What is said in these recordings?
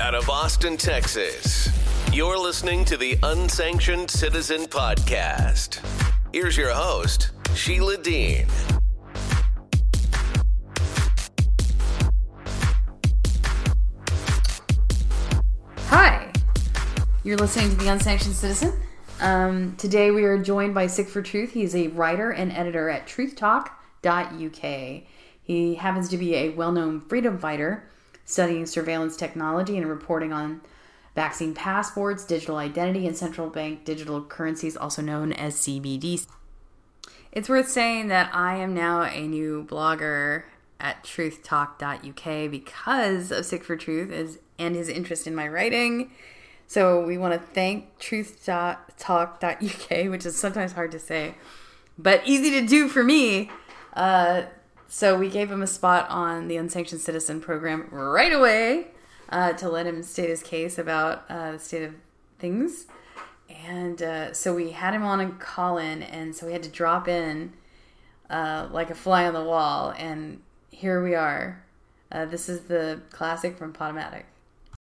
out of Austin, Texas. You're listening to the Unsanctioned Citizen Podcast. Here's your host, Sheila Dean. Hi, you're listening to The Unsanctioned Citizen. Um, today we are joined by Sikh for Truth. He's a writer and editor at truthtalk.uk. He happens to be a well known freedom fighter studying surveillance technology and reporting on vaccine passports, digital identity, and central bank digital currencies, also known as CBDCs. It's worth saying that I am now a new blogger at truthtalk.uk because of Sikh for Truth is, and his interest in my writing. So we want to thank truthtalk.uk, which is sometimes hard to say, but easy to do for me. Uh, so we gave him a spot on the Unsanctioned Citizen program right away uh, to let him state his case about uh, the state of things. And uh, so we had him on a call in, and so we had to drop in uh, like a fly on the wall. And here we are. Uh, this is the classic from Podomatic.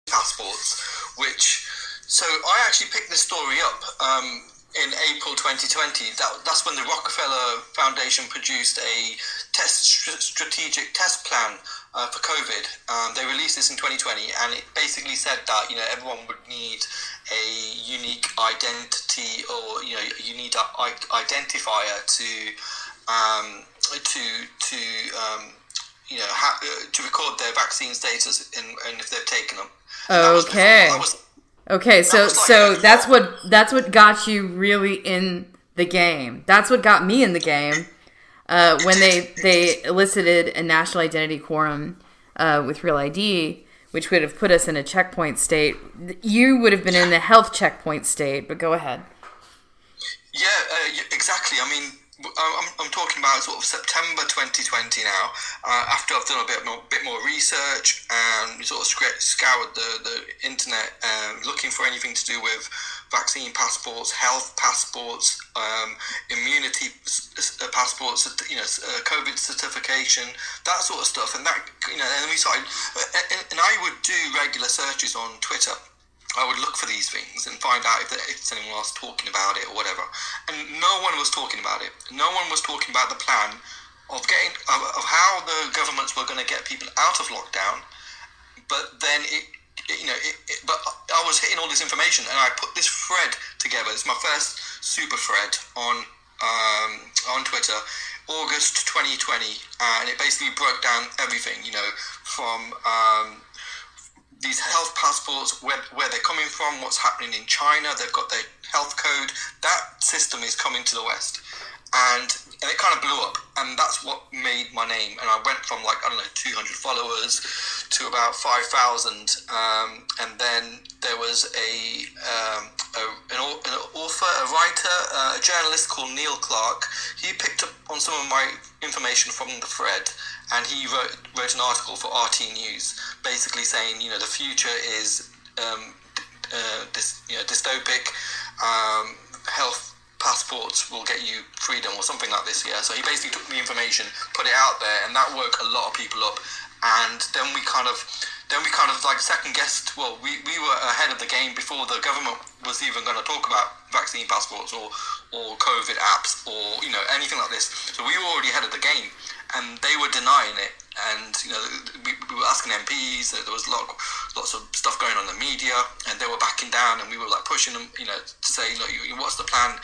Passports, which so I actually picked this story up um, in April 2020. That, that's when the Rockefeller Foundation produced a test strategic test plan uh, for COVID. Um, they released this in 2020, and it basically said that you know everyone would need a unique identity or you know you a unique identifier to um, to to um, you know ha- uh, to record their vaccine status and, and if they've taken them. Okay. That was, that was, Okay, so so that's what that's what got you really in the game. That's what got me in the game. Uh, when they they elicited a national identity quorum uh, with Real ID, which would have put us in a checkpoint state. You would have been in the health checkpoint state. But go ahead. Yeah, uh, exactly. I mean, I'm, I'm talking about sort of September 2020 now. Uh, after I've done a bit more, bit more research and sort of scoured the, the internet, um, looking for anything to do with vaccine passports, health passports, um, immunity uh, passports, you know, uh, COVID certification, that sort of stuff. And that, you know, and we started, uh, and I would do regular searches on Twitter I would look for these things and find out if, if anyone else talking about it or whatever. And no one was talking about it. No one was talking about the plan of getting of, of how the governments were going to get people out of lockdown. But then it you know, it, it, but I was hitting all this information, and I put this thread together. It's my first super thread on um, on Twitter, August 2020, and it basically broke down everything. You know, from um, these health passports, where, where they're coming from, what's happening in China. They've got their health code. That system is coming to the West. And, and it kind of blew up. And that's what made my name. And I went from like, I don't know, 200 followers to about 5,000. Um, and then there was a, um, a an, an, author, a writer, uh, a journalist called Neil Clark. He picked up on some of my information from the thread and he wrote, wrote an article for RT News, basically saying, you know, the future is um, uh, you know, dystopic. Um, health passports will get you freedom or something like this. Yeah. So he basically took the information, put it out there, and that woke a lot of people up. And then we kind of, then we kind of like second guessed. Well, we, we were ahead of the game before the government was even going to talk about vaccine passports or or COVID apps or you know anything like this. So we were already ahead of the game and they were denying it. And you know, we, we were asking MPs. There was a lot, lots of stuff going on in the media, and they were backing down, and we were like pushing them, you know, to say, look, what's the plan?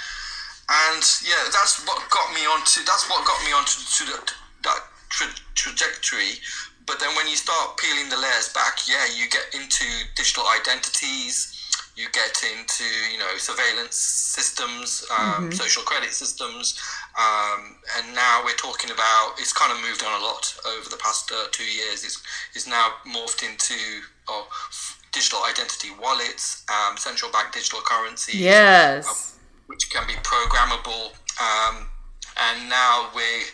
And yeah, that's what got me onto. That's what got me onto to the, that tra- trajectory. But then when you start peeling the layers back, yeah, you get into digital identities you get into you know surveillance systems, um, mm-hmm. social credit systems, um, and now we're talking about it's kind of moved on a lot over the past uh, two years. It's, it's now morphed into oh, digital identity wallets, um, central bank digital currencies, yes, uh, which can be programmable, um, and now we're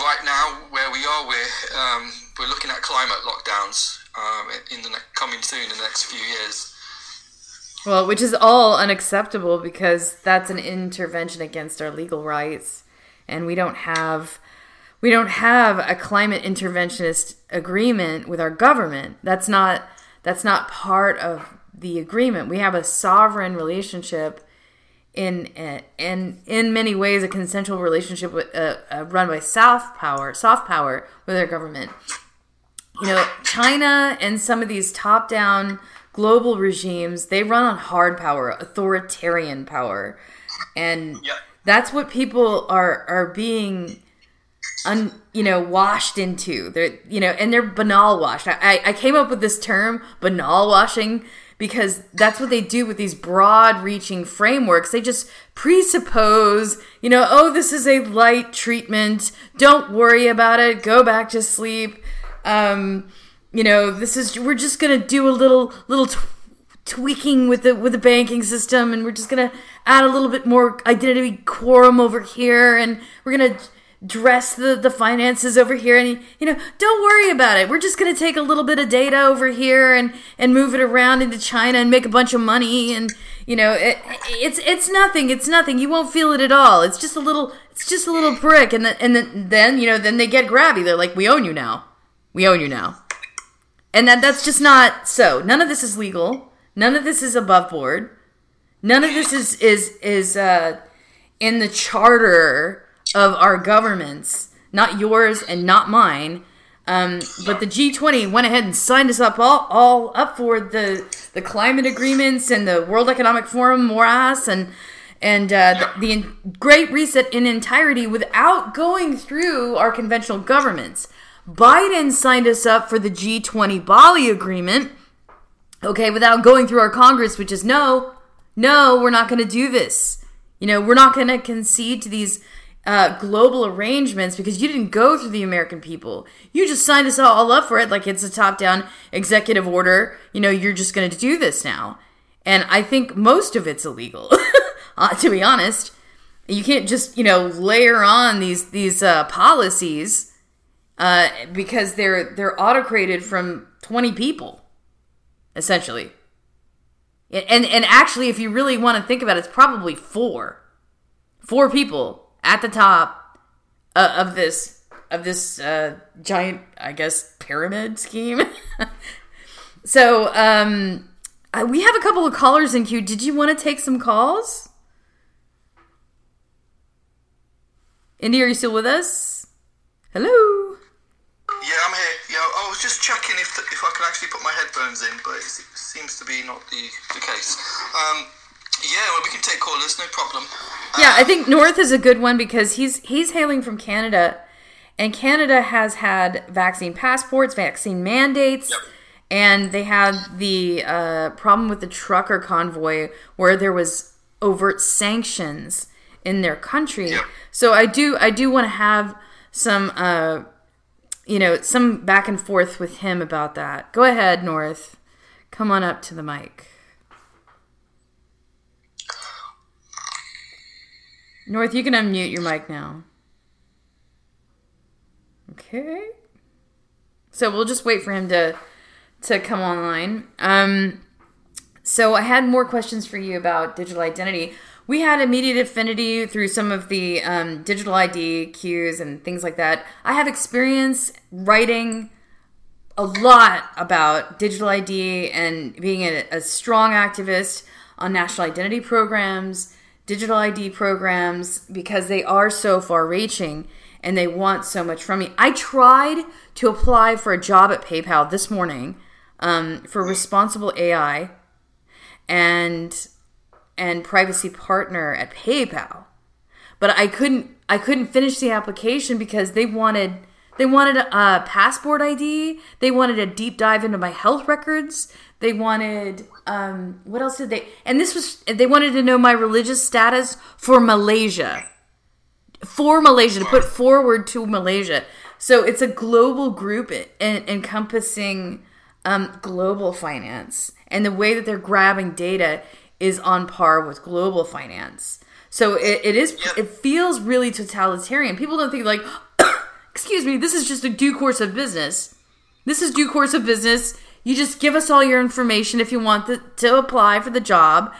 right now where we are. We're um, we're looking at climate lockdowns um, in the ne- coming soon in the next few years. Well, which is all unacceptable because that's an intervention against our legal rights, and we don't have we don't have a climate interventionist agreement with our government. That's not That's not part of the agreement. We have a sovereign relationship in in in many ways a consensual relationship with, uh, uh, run by soft power, soft power with our government. You know, China and some of these top-down global regimes, they run on hard power, authoritarian power. And Yep. that's what people are are being un, you know washed into they're you know and they're banal washed I, I i came up with this term banal washing because that's what they do with these broad reaching frameworks. They just presuppose you know oh this is a light treatment. Don't worry about it. Go back to sleep. Um you know this is we're just gonna do a little little t- tweaking with the with the banking system and we're just gonna add a little bit more identity quorum over here and we're gonna dress the the finances over here and you know don't worry about it we're just gonna take a little bit of data over here and and move it around into china and make a bunch of money and you know it, it's it's nothing it's nothing you won't feel it at all it's just a little it's just a little prick and then and then, then you know then they get grabby they're like we own you now we own you now and that that's just not so. None of this is legal. None of this is above board. None of this is is is uh, in the charter of our governments, not yours and not mine. Um, but the G20 went ahead and signed us up all, all up for the the climate agreements and the World Economic Forum morass and and uh, the, the Great Reset in entirety without going through our conventional governments. Biden signed us up for the G20 Bali agreement, okay, without going through our Congress, which is no, no, we're not going to do this. You know, we're not going to concede to these uh, global arrangements because you didn't go through the American people. You just signed us all up for it like it's a top down executive order. You know, you're just going to do this now. And I think most of it's illegal, uh, to be honest. You can't just, you know, layer on these these uh, policies uh, because they're they're autocrated from 20 people essentially and and actually if you really want to think about it it's probably four four people at the top uh, of this of this uh, giant i guess pyramid scheme. So um we have a couple of callers in queue. Did you want to take some calls? Indy are you still with us? Hello? Yeah, I'm here. Yeah, I was just checking if the, if I can actually put my headphones in, but it seems to be not the, the case. Um, yeah, well, we can take callers, no problem. Yeah, I think North is a good one because he's he's hailing from Canada, and Canada has had vaccine passports, vaccine mandates, Yep. and they had the uh, problem with the trucker convoy where there was overt sanctions in their country. Yep. So I do I do want to have some uh, you know some back and forth with him about that. Go ahead, North. Come on up to the mic. North, you can unmute your mic now. Okay. So we'll just wait for him to to come online. Um so I had more questions for you about digital identity. We had immediate affinity through some of the um, digital ID cues and things like that. I have experience writing a lot about digital ID and being a, a strong activist on national identity programs, digital ID programs, because they are so far reaching and they want so much from me. I tried to apply for a job at PayPal this morning um, for responsible AI and and privacy partner at PayPal. But I couldn't I couldn't finish the application because they wanted they wanted a passport ID. They wanted a deep dive into my health records. They wanted um, what else did they? And this was they wanted to know my religious status for Malaysia. For Malaysia to put forward to Malaysia. So it's a global group en- encompassing um, global finance, and the way that they're grabbing data is on par with global finance. So it, it is it feels really totalitarian. People don't think like, excuse me, this is just a due course of business. This is due course of business. You just give us all your information if you want to apply for the job.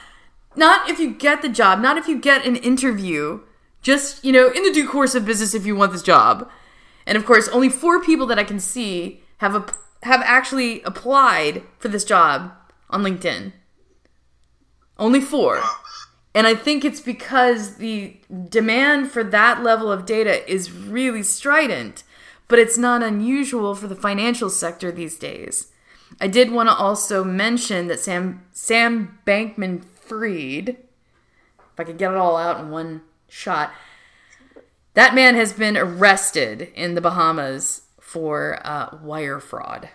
Not if you get the job, not if you get an interview. Just, you know, in the due course of business if you want this job. And of course, only four people that I can see have a, have actually applied for this job on LinkedIn. Only four. And I think it's because the demand for that level of data is really strident, but it's not unusual for the financial sector these days. I did want to also mention that Sam Sam Bankman Freed, if I could get it all out in one shot, that man has been arrested in the Bahamas for uh, wire fraud.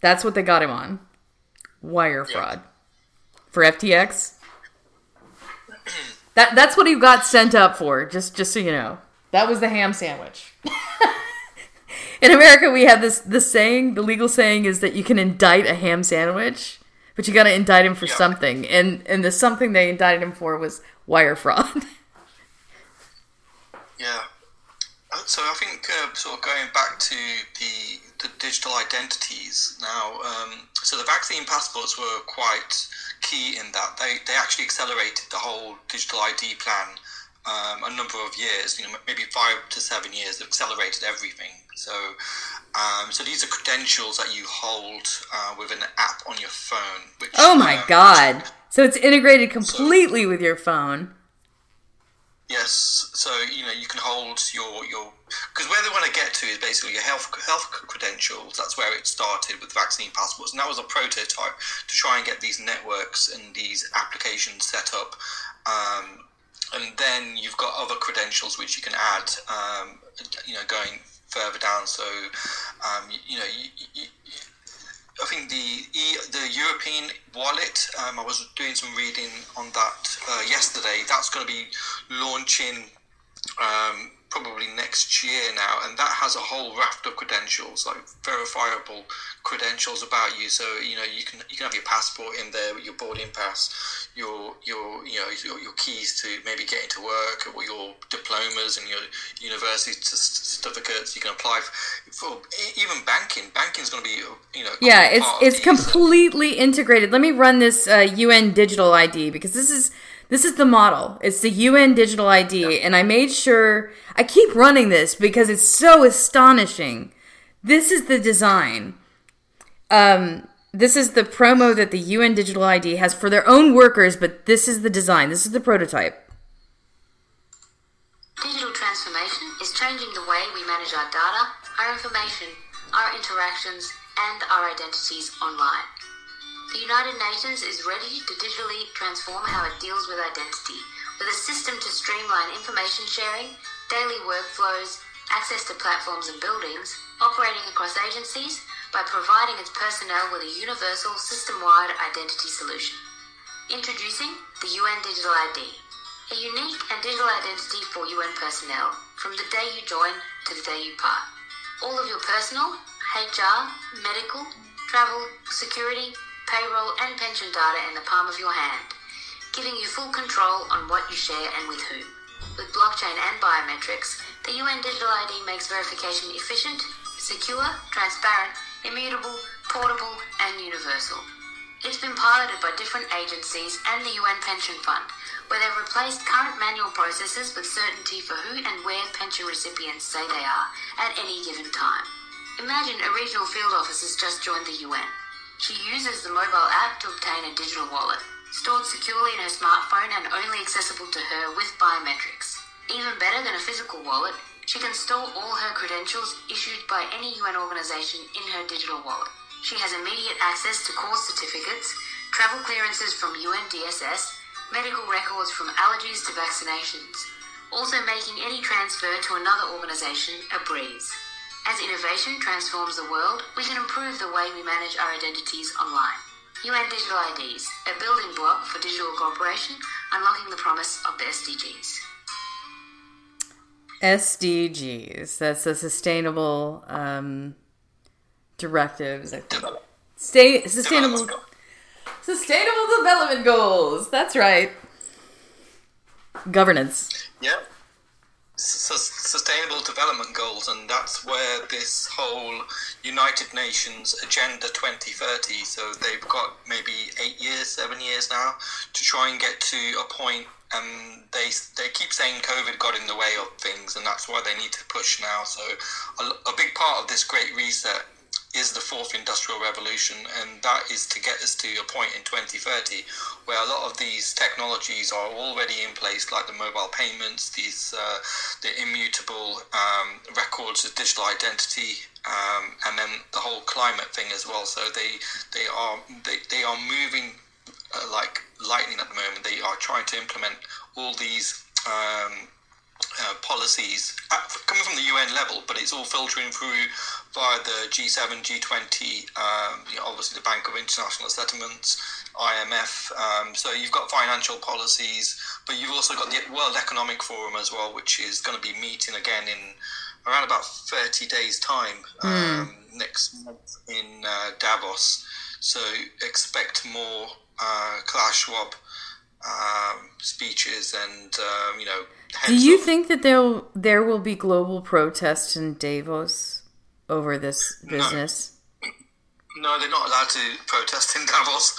That's what they got him on. Wire fraud. For FTX. That that's what he got sent up for, just just so you know. That was the ham sandwich. in America we have this this saying, the legal saying is that you can indict a ham sandwich, but you got to indict him for Yeah. something. And and the something they indicted him for was wire fraud. Yeah. So I think uh, sort of going back to the the digital identities now. Um, so the vaccine passports were quite key in that they they actually accelerated the whole digital ID plan um, a number of years. You know, maybe five to seven years. They've accelerated everything. So. Um, so these are credentials that you hold uh, with an app on your phone. Which, oh my um, god. So it's integrated completely with your phone. Yes, so you know you can hold your your because where they want to get to is basically your health health credentials. That's where it started with vaccine passports, and that was a prototype to try and get these networks and these applications set up. Um, and then you've got other credentials which you can add. Um, you know, going further down. So um, you, you know you, you, I think the the European wallet. Um, I was doing some reading on that uh, yesterday. That's going to be launching um, probably next year now, and that has a whole raft of credentials, like verifiable credentials about you. So you know you can you can have your passport in there, your boarding pass, your your you know your, your keys to maybe get into work, or your diplomas and your university certificates. You can apply for, for even banking. Banking is going to be you know Yeah, it's it's completely integrated. Let me run this uh, UN digital ID because this is this is the model. It's the UN digital ID, and I made sure I keep running this because it's so astonishing. This is the design. Um, this is the promo that the UN digital ID has for their own workers, but this is the design. This is the prototype. Digital transformation is changing the way we manage our data, our information, our interactions, and our identities online. The United Nations is ready to digitally transform how it deals with identity, with a system to streamline information sharing, daily workflows, access to platforms and buildings, operating across agencies, by providing its personnel with a universal system-wide identity solution. Introducing the UN Digital ID, a unique and digital identity for UN personnel from the day you join to the day you part. All of your personal, HR, medical, travel, security, payroll, and pension data in the palm of your hand, giving you full control on what you share and with whom. With blockchain and biometrics, the UN Digital ID makes verification efficient, secure, transparent, immutable, portable, and universal. It's been piloted by different agencies and the UN Pension Fund, where they've replaced current manual processes with certainty for who and where pension recipients say they are at any given time. Imagine a regional field office has just joined the UN. She uses the mobile app to obtain a digital wallet, stored securely in her smartphone and only accessible to her with biometrics. Even better than a physical wallet, she can store all her credentials issued by any UN organization in her digital wallet. She has immediate access to course certificates, travel clearances from UNDSS, medical records from allergies to vaccinations, also making any transfer to another organization a breeze. As innovation transforms the world, we can improve the way we manage our identities online. UN Digital IDs, a building block for digital cooperation, unlocking the promise of the SDGs. SDGs. That's the sustainable um, directives. Stay sustainable. Sustainable development goals. That's right. Governance. Yeah. Sus- sustainable development goals, and that's where this whole United Nations Agenda 2030. So they've got maybe eight years, seven years now to try and get to a point. And they they keep saying COVID got in the way of things, and that's why they need to push now. So a, a big part of this Great Reset is the fourth industrial revolution, and that is to get us to a point in 2030 where a lot of these technologies are already in place, like the mobile payments, these uh, the immutable um, records of digital identity, um, and then the whole climate thing as well. So they they are they, they are moving uh, like lightning at the moment. They are trying to implement all these. Um, uh, policies coming from the UN level, but it's all filtering through via the G7, G20, um, you know, obviously the Bank of International Settlements, IMF. Um, so you've got financial policies, but you've also got the World Economic Forum as well, which is going to be meeting again in around about 30 days' time um, mm. next month in uh, Davos. So expect more uh, Klaus Schwab um, speeches and, um, you know, do you think that there there will be global protests in Davos over this business? No, no they're not allowed to protest in Davos.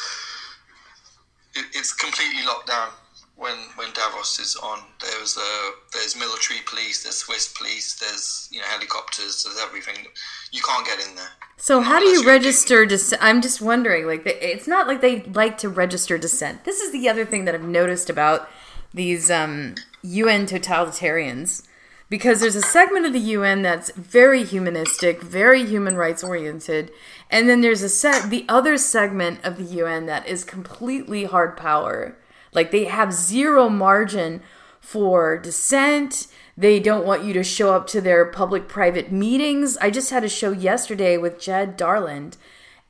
It, it's completely locked down when when Davos is on. There's a there's military police, there's Swiss police, there's you know helicopters, there's everything. You can't get in there. So how do you register dissent? I'm just wondering. Like it's not like they like to register dissent. This is the other thing that I've noticed about these um, UN totalitarians because there's a segment of the UN that's very humanistic, very human rights oriented, and then there's a set the other segment of the UN that is completely hard power. Like they have zero margin for dissent. They don't want you to show up to their public private meetings. I just had a show yesterday with Jed Darland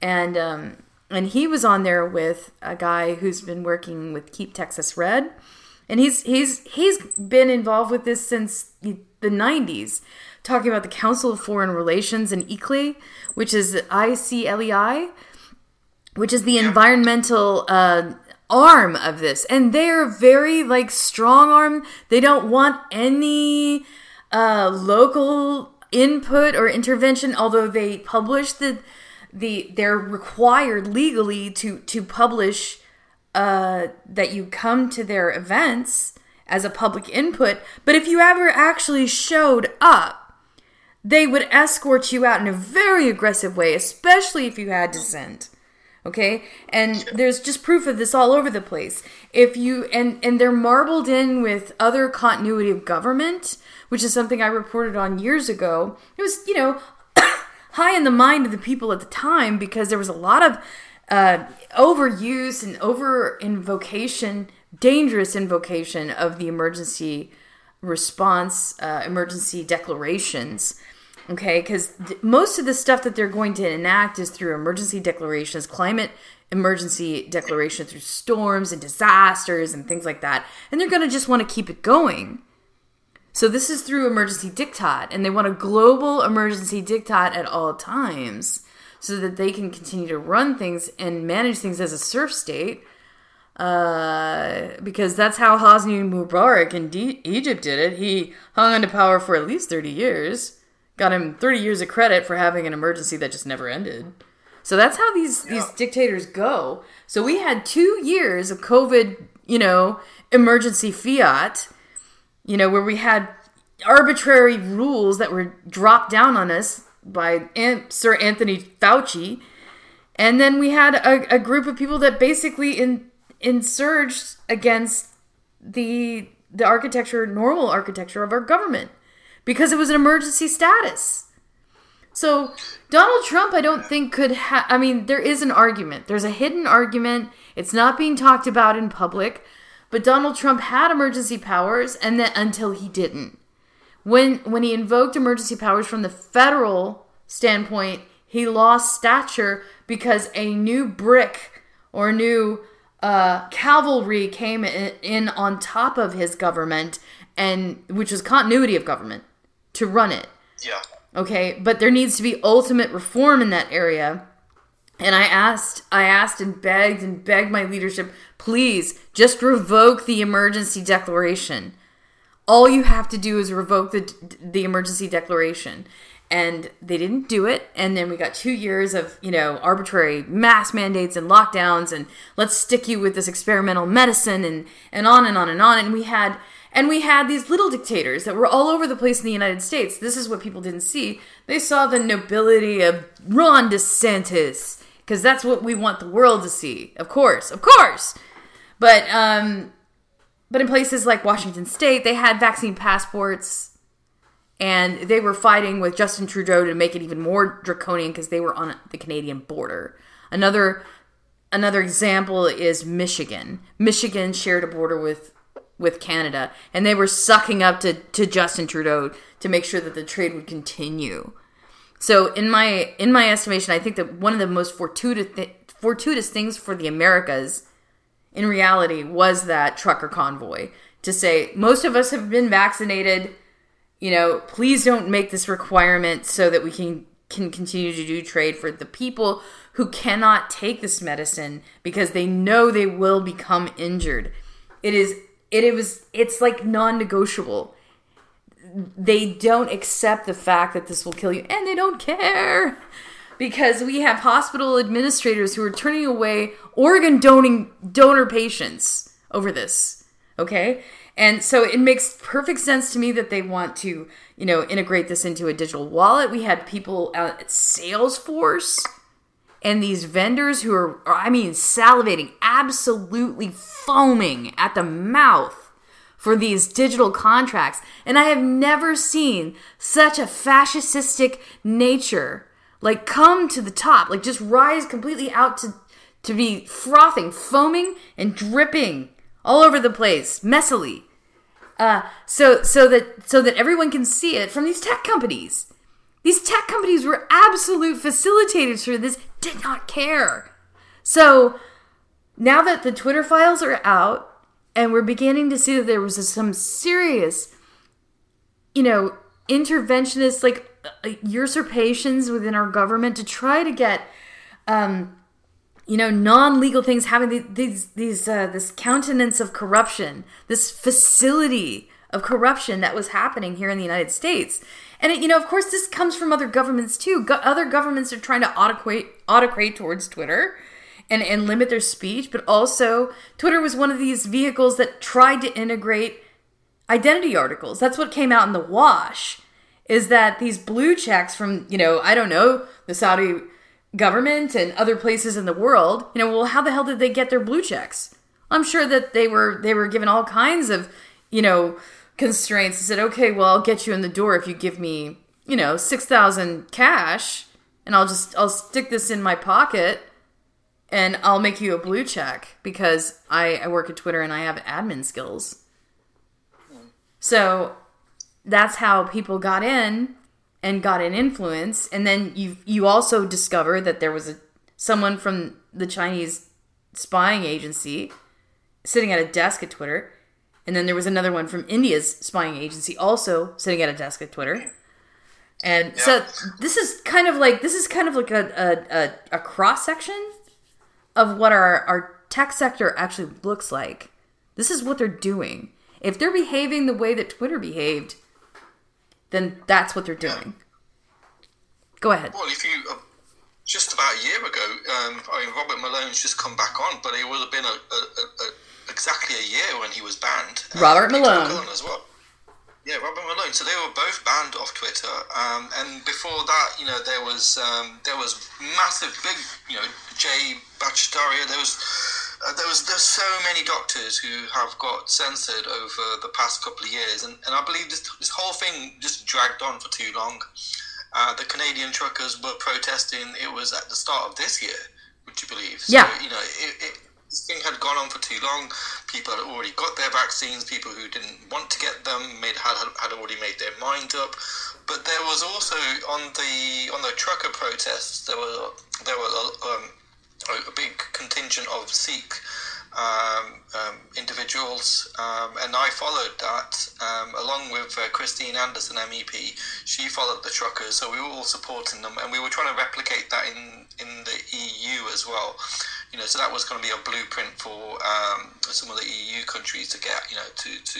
and um and he was on there with a guy who's been working with Keep Texas Red and he's he's he's been involved with this since the 90s talking about the council of foreign relations and ICLEI which is iclei which is the environmental uh, arm of this. And they're very like strong arm. They don't want any uh, local input or intervention although they publish the the they're required legally to to publish uh, that you come to their events as a public input, but if you ever actually showed up, they would escort you out in a very aggressive way, especially if you had dissent. Okay? And there's just proof of this all over the place. If you and and they're marbled in with other continuity of government, which is something I reported on years ago. It was, you know, high in the mind of the people at the time because there was a lot of uh, overuse and over invocation, dangerous invocation of the emergency response, uh, emergency declarations. Okay, because th- most of the stuff that they're going to enact is through emergency declarations, climate emergency declaration through storms and disasters and things like that. And they're going to just want to keep it going. So this is through emergency diktat, and they want a global emergency diktat at all times so that they can continue to run things and manage things as a serf state. Uh, because that's how Hosni Mubarak in D- Egypt did it. He hung onto power for at least 30 years. Got him 30 years of credit for having an emergency that just never ended. So that's how these, yeah. these dictators go. So we had two years of COVID, you know, emergency fiat, you know, where we had arbitrary rules that were dropped down on us by Sir Anthony Fauci. And then we had a, a group of people that basically in, insurged against the the architecture, normal architecture of our government, because it was an emergency status. So Donald Trump, I don't think could have. I mean, there is an argument. There's a hidden argument. It's not being talked about in public. But Donald Trump had emergency powers, and then until he didn't when when he invoked emergency powers from the federal standpoint, he lost stature because a new brick or new uh, cavalry came in, in on top of his government, and which was continuity of government to run it. Yeah. Okay, but there needs to be ultimate reform in that area. And I asked, I asked and begged and begged my leadership, please just revoke the emergency declaration all you have to do is revoke the the emergency declaration and they didn't do it and then we got two years of you know arbitrary mass mandates and lockdowns and let's stick you with this experimental medicine and and on and on and on and we had And we had these little dictators that were all over the place in the United States. This is what people didn't see. They saw the nobility of Ron DeSantis because that's what we want the world to see. Of course, of course. But um, but in places like Washington State, they had vaccine passports, and they were fighting with Justin Trudeau to make it even more draconian because they were on the Canadian border. Another another example is Michigan. Michigan shared a border with with Canada, and they were sucking up to, to Justin Trudeau to make sure that the trade would continue. So in my in my estimation, I think that one of the most fortuitous th- fortuitous things for the Americas, in reality, was that trucker convoy to say most of us have been vaccinated. You know, please don't make this requirement so that we can can continue to do trade for the people who cannot take this medicine because they know they will become injured. It is it, it was it's like non-negotiable they don't accept the fact that this will kill you and they don't care because we have hospital administrators who are turning away organ donating donor patients over this okay and so it makes perfect sense to me that they want to you know integrate this into a digital wallet we had people at salesforce and these vendors who are, I mean, salivating, absolutely foaming at the mouth for these digital contracts. And I have never seen such a fascistic nature like come to the top, like just rise completely out to, to be frothing, foaming, and dripping all over the place, messily. Uh, so so that so that everyone can see it from these tech companies. These tech companies were absolute facilitators for this, did not care. So now that the Twitter files are out and we're beginning to see that there was some serious, you know, interventionist, like usurpations within our government to try to get, um, you know, non-legal things having these these uh, this countenance of corruption, this facility of corruption that was happening here in the United States. And it, you know, of course, this comes from other governments too. Go- other governments are trying to autocrate, autocrate towards Twitter and, and limit their speech, but also Twitter was one of these vehicles that tried to integrate identity articles. That's what came out in the wash. Is that these blue checks from, you know, I don't know, the Saudi government and other places in the world, you know, well, how the hell did they get their blue checks? I'm sure that they were they were given all kinds of, you know, constraints and said, okay, well, I'll get you in the door if you give me, you know, 6,000 cash and I'll just, I'll stick this in my pocket and I'll make you a blue check because I, I work at Twitter and I have admin skills. So that's how people got in and got an influence. And then you, you also discover that there was a, someone from the Chinese spying agency sitting at a desk at Twitter and then there was another one from India's spying agency, also sitting at a desk at Twitter. And yeah. so this is kind of like this is kind of like a a, a, a cross section of what our, our tech sector actually looks like. This is what they're doing. If they're behaving the way that Twitter behaved, then that's what they're doing. Yeah. Go ahead. Well, if you uh, just about a year ago, um, I mean, Robert Malone's just come back on, but it would have been a, a, a exactly a year when he was banned. Uh, Robert Malone as well. Yeah, Robert Malone. So they were both banned off Twitter, um, and before that, you know, there was um, there was massive, big, you know, Jay Bhattacharya. There was uh, there was there's so many doctors who have got censored over the past couple of years, and, and I believe this this whole thing just dragged on for too long. Uh, the Canadian truckers were protesting. It was at the start of this year. Would you believe? So, yeah. You know, it, it this thing had gone on for too long. People had already got their vaccines. People who didn't want to get them made had, had already made their mind up. But there was also on the on the trucker protests there were there were um, a big contingent of Sikh um, um, individuals, um, and I followed that um, along with uh, Christine Anderson, MEP. She followed the truckers, so we were all supporting them, and we were trying to replicate that in in the EU as well you know, so that was going to be a blueprint for um, some of the EU countries to get, you know, to to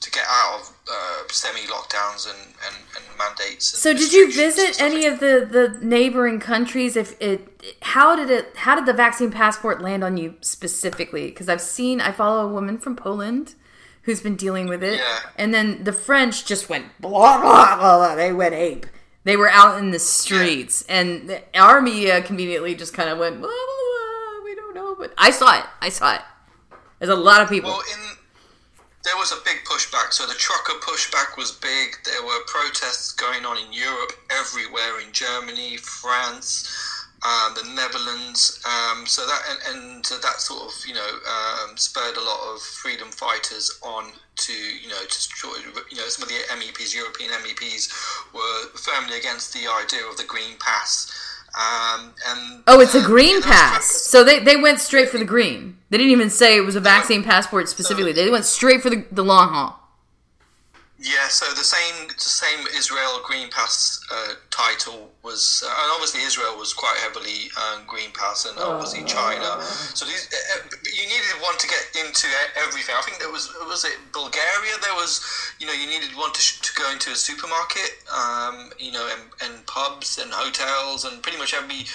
to get out of uh, semi lockdowns and, and, and mandates. And so, did you visit any of the, the neighboring countries? If it, how did it, how did the vaccine passport land on you specifically? Because I've seen, I follow a woman from Poland who's been dealing with it. Yeah. And then the French just went blah blah blah. blah. They went ape. They were out in the streets, and the, our media conveniently just kind of went blah, blah, blah. We don't know, but I saw it. I saw it. There's a lot of people. Well, in there was a big pushback. So the trucker pushback was big. There were protests going on in Europe, everywhere in Germany, France, um, the Netherlands. Um, so that and, and that sort of you know um, spurred a lot of freedom fighters on to you know to you know some of the MEPs, European MEPs, were firmly against the idea of the Green Pass. Um, and Oh, it's a green pass. So they, they went straight for the green. They didn't even say it was a vaccine passport specifically. They went straight for the, the long haul. Yeah, so the same the same Israel Green Pass uh, title was, uh, and obviously Israel was quite heavily um, Green Pass, and obviously China. So these, uh, uh, you needed one to get into everything. I think there was was it Bulgaria. There was, you know, you needed one to, sh- to go into a supermarket, um, you know, and, and pubs and hotels and pretty much every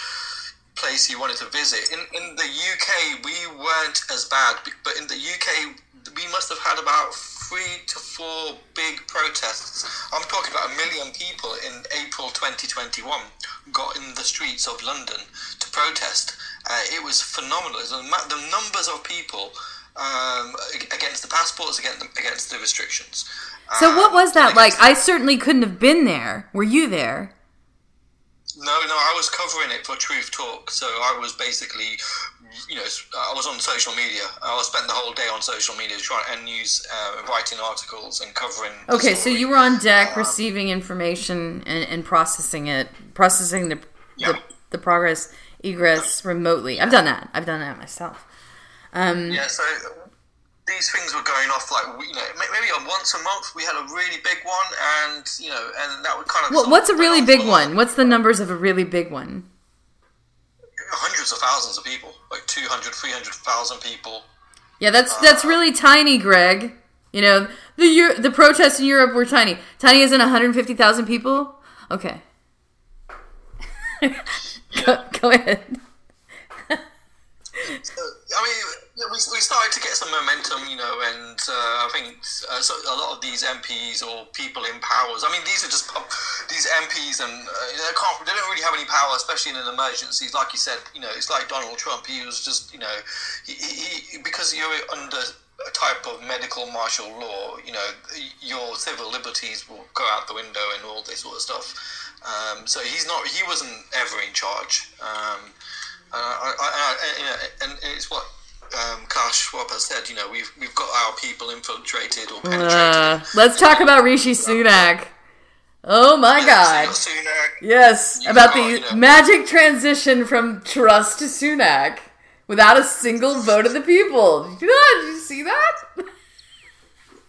place you wanted to visit. In in the UK, we weren't as bad, but in the UK, we must have had about three to four big protests. I'm talking about a million people in April 2021 got in the streets of London to protest. Uh, it was phenomenal. The numbers of people um, against the passports, against the, against the restrictions. So what Um, was that like? I certainly couldn't have been there. Were you there? No, no, I was covering it for Truth Talk. So I was basically, you know, I was on social media. I spent the whole day on social media trying and news, uh, writing articles and covering. Okay, so you were on deck receiving information and, and processing it, processing the, Yeah. the the progress egress remotely. I've done that. I've done that myself. Um, Yeah, so these things were going off like you know maybe on once a month we had a really big one, and you know, and that would kind of. Sort what's a really big one? What's the numbers of a really big one? Hundreds of thousands of people, like 200, 300,000 people. Yeah, that's that's uh, really tiny, Greg. You know, the the protests in Europe were tiny. Tiny isn't 150,000 people? Okay. go, go ahead. So, I mean, we, we started to get some momentum, you know, and uh, I think uh, so a lot of these MPs or people in powers. I mean, these are just pub- these MPs, and uh, they can't. They don't really have any power, especially in an emergency. Like you said, you know, it's like Donald Trump. He was just, you know, he, he because you're under a type of medical martial law, you know, your civil liberties will go out the window and all this sort of stuff. Um, so he's not. He wasn't ever in charge. Um, uh, I, I, I, you know, and it's what um, Klaus Schwab has said. You know, we've we've got our people infiltrated or penetrated. Uh, let's talk about Rishi Sunak. Oh my Yeah, god. so you've got Sunak. Yes, You've about got, the you know- magic transition from Truss to Sunak without a single vote of the people. Did you, know, did you see that?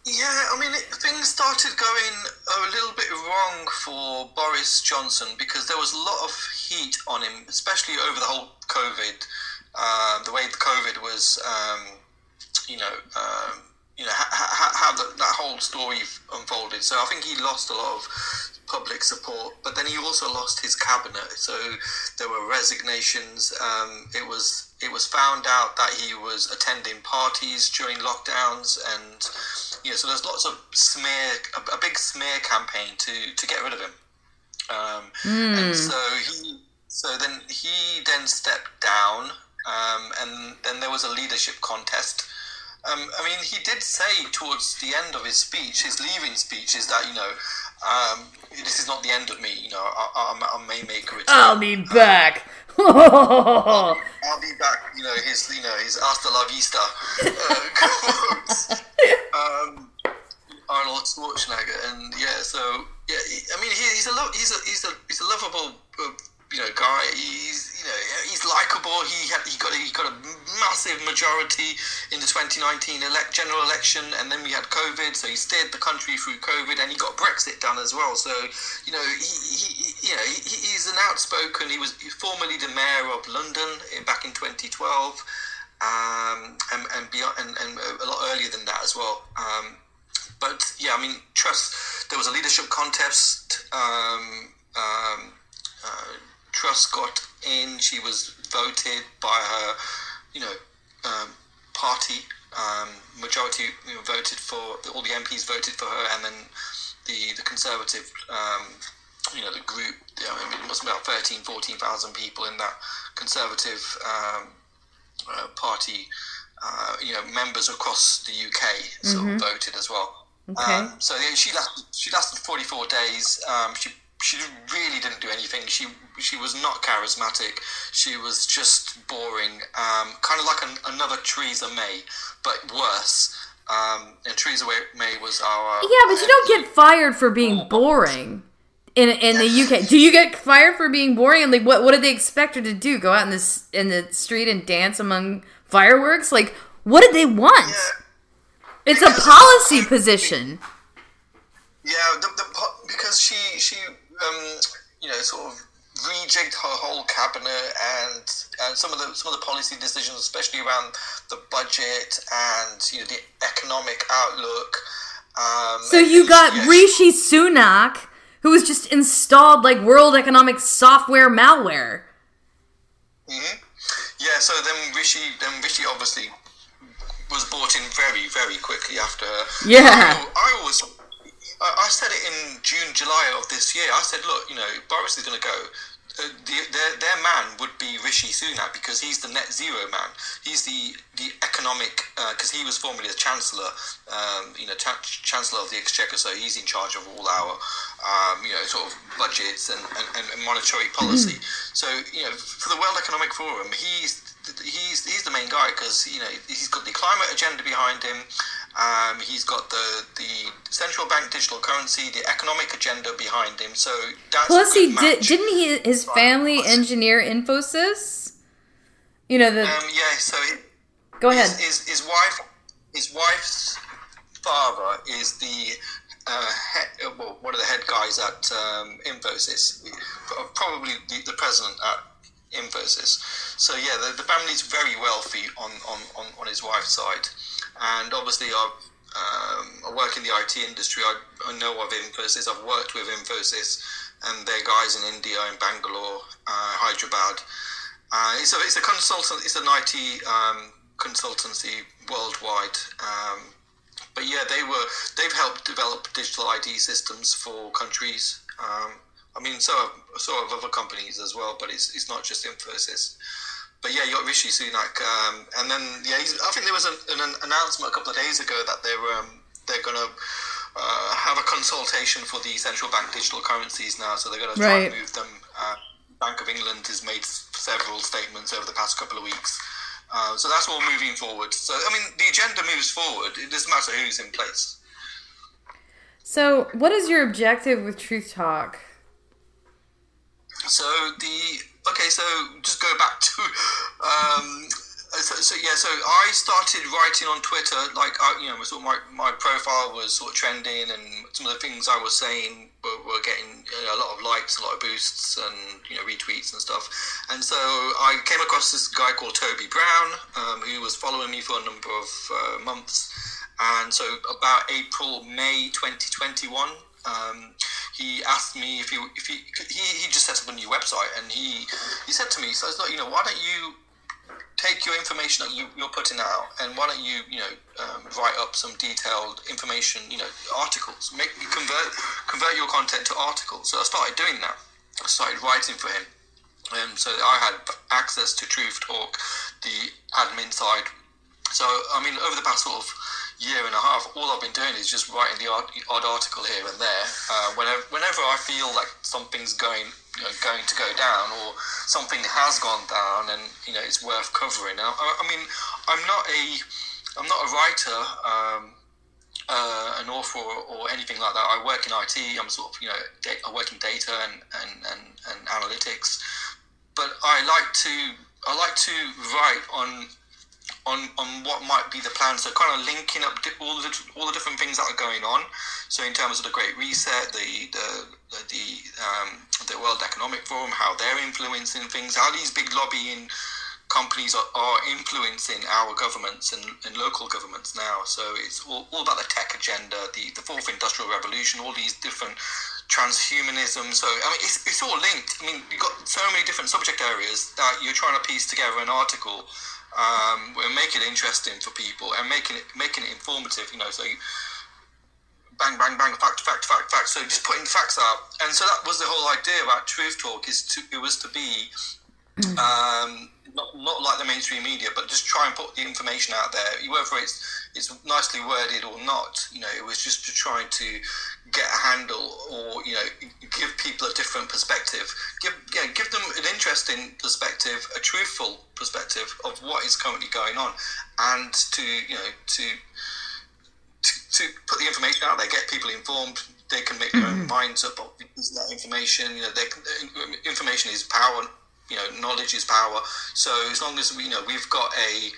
Yeah, I mean, it, things started going a little bit wrong for Boris Johnson because there was a lot of heat on him, especially over the whole COVID, uh, the way the COVID was, um, you know, um, you know how, how, how the, that whole story unfolded. So I think he lost a lot of public support, but then he also lost his cabinet. So there were resignations. Um, it was it was found out that he was attending parties during lockdowns, and you know, so there's lots of smear, a, a big smear campaign to to get rid of him. Um, And so he, so then he then stepped down, um, and then there was a leadership contest. Um, I mean, he did say towards the end of his speech, his leaving speech, is that you know, um, this is not the end of me. You know, I, I, I may make a return. I'll be back. I'll be back. You know, his you know his hasta la vista uh, quotes. Um, Arnold Schwarzenegger, and yeah, so yeah, I mean, he, he's a lo- he's a he's a he's a lovable. Uh, you know, guy. He's you know he's likable. He had he got he got a massive majority in the 2019 elect, general election, and then we had COVID. So he steered the country through COVID, and he got Brexit done as well. So you know he, he, you know he, he's an outspoken. He was formerly the mayor of London back in 2012, um, and and beyond, and, and a lot earlier than that as well. Um, but yeah, I mean, Truss. There was a leadership contest. Um, um, uh, Truss got in. She was voted by her, you know, um, party. Um, majority you know, voted for all the MPs voted for her, and then the the Conservative. Um, you know the group. I mean, it be about 13, 14,000 people in that Conservative um, uh, Party. Uh, you know, members across the UK sort of voted as well. Okay. Um, so yeah, she lasted. She lasted 44 days. Um, she she really didn't do anything. She she was not charismatic. She was just boring. Um, kind of like an, another Theresa May, but worse. Um, and Theresa May was our Yeah, but you don't get fired for being boring. In, in the UK, do you get fired for being boring? And like, what what did they expect her to do? Go out in this in the street and dance among fireworks? Like, what did they want? Yeah. It's a policy position. Yeah, the, the, because she she um, you know sort of rejigged her whole cabinet and and some of the some of the policy decisions, especially around the budget and you know the economic outlook. Um, So you got she- Rishi Sunak, who was just installed like World Economic Software malware. Mhm. Yeah, so then Rishi, then Rishi obviously was bought in very, very quickly after. Yeah. I, I always, I, I said it in June, July of this year. I said, look, you know, Boris is going to go. Uh, the, their, their man would be Rishi Sunak because he's the net zero man. He's the the economic because he was formerly the chancellor, um, you know, cha- chancellor of the exchequer. So he's in charge of all our, um, you know, sort of budgets and, and, and monetary policy. so you know, for the World Economic Forum, he's he's he's the main guy because you know he's got the climate agenda behind him. Um, he's got the the central bank digital currency, the economic agenda behind him. So that's Plus, he did didn't he his family engineer Infosys? You know the. Um, yeah, so he, go ahead. his, his his wife his wife's father is the uh, head, uh, well, one of the head guys at um, Infosys, probably the, the president at Infosys. So yeah, the, the family's very wealthy on, on, on, on his wife's side, and obviously I've um, I work in the IT industry. I, I know of Infosys. I've worked with Infosys and their guys in India, in Bangalore, uh, Hyderabad. Uh, it's a it's a consultant. It's an IT um, consultancy worldwide. Um, but yeah, they were they've helped develop digital ID systems for countries. Um, I mean, so have, so have other companies as well, but it's it's not just Infosys. But yeah, you got Rishi Sunak, um, and then yeah, I think there was an, an announcement a couple of days ago that they're um, they're gonna. Uh, have a consultation for the central bank digital currencies now, so they're going to try and move them. Uh, Bank of England has made several statements over the past couple of weeks, uh, so that's all moving forward. So I mean, the agenda moves forward. It doesn't matter who's in place. So, what is your objective with Truth Talk? So the okay, so just go back to um, so, so yeah, so I started writing on Twitter, like I, you know, sort of my my profile was sort of trending, and some of the things I was saying were, were getting you know, a lot of likes, a lot of boosts, and you know retweets and stuff. And so I came across this guy called Toby Brown, um, who was following me for a number of uh, months. And so about April, May 2021, um, he asked me if he if he, he he just set up a new website, and he he said to me, so I was like, you know, why don't you take your information that you, you're putting out, and why don't you you know um, write up some detailed information, you know, articles, make convert convert your content to articles. So I started doing that. I started writing for him. Um, so I had access to Truth Talk, the admin side. So I mean, over the past sort of year and a half, all I've been doing is just writing the odd, odd article here and there. Uh, whenever, whenever I feel like something's going you know, going to go down or something has gone down and you know it's worth covering. I, I mean, I'm not a I'm not a writer. Um, uh, an author or, or anything like that. I work in IT. I'm sort of you know I work in data and, and, and, and analytics, but I like to I like to write on on on what might be the plan. So kind of linking up all the all the different things that are going on. So in terms of the Great Reset, the the the the, um, the World Economic Forum, how they're influencing things, how these big lobbying companies are, are influencing our governments and, and local governments now. So it's all, all about the tech agenda, the, the fourth industrial revolution, all these different transhumanism. So I mean, it's, it's all linked. I mean, you've got so many different subject areas that you're trying to piece together an article Um, we're making it interesting for people and making it making it informative. You know, so you, bang, bang, bang, fact, fact, fact, fact. So just putting the facts out, and so that was the whole idea about Truth Talk. Is to it was to be um, not, not like the mainstream media, but just try and put the information out there, whether it's it's nicely worded or not. You know, it was just to try to get a handle or you know give people a different perspective, give yeah, give them an interesting perspective, a truthful perspective of what is currently going on, and to you know to to, to put the information out there, get people informed. They can make their own minds up of that information. You know, they can, information is power you know knowledge is power so as long as we you know we've got a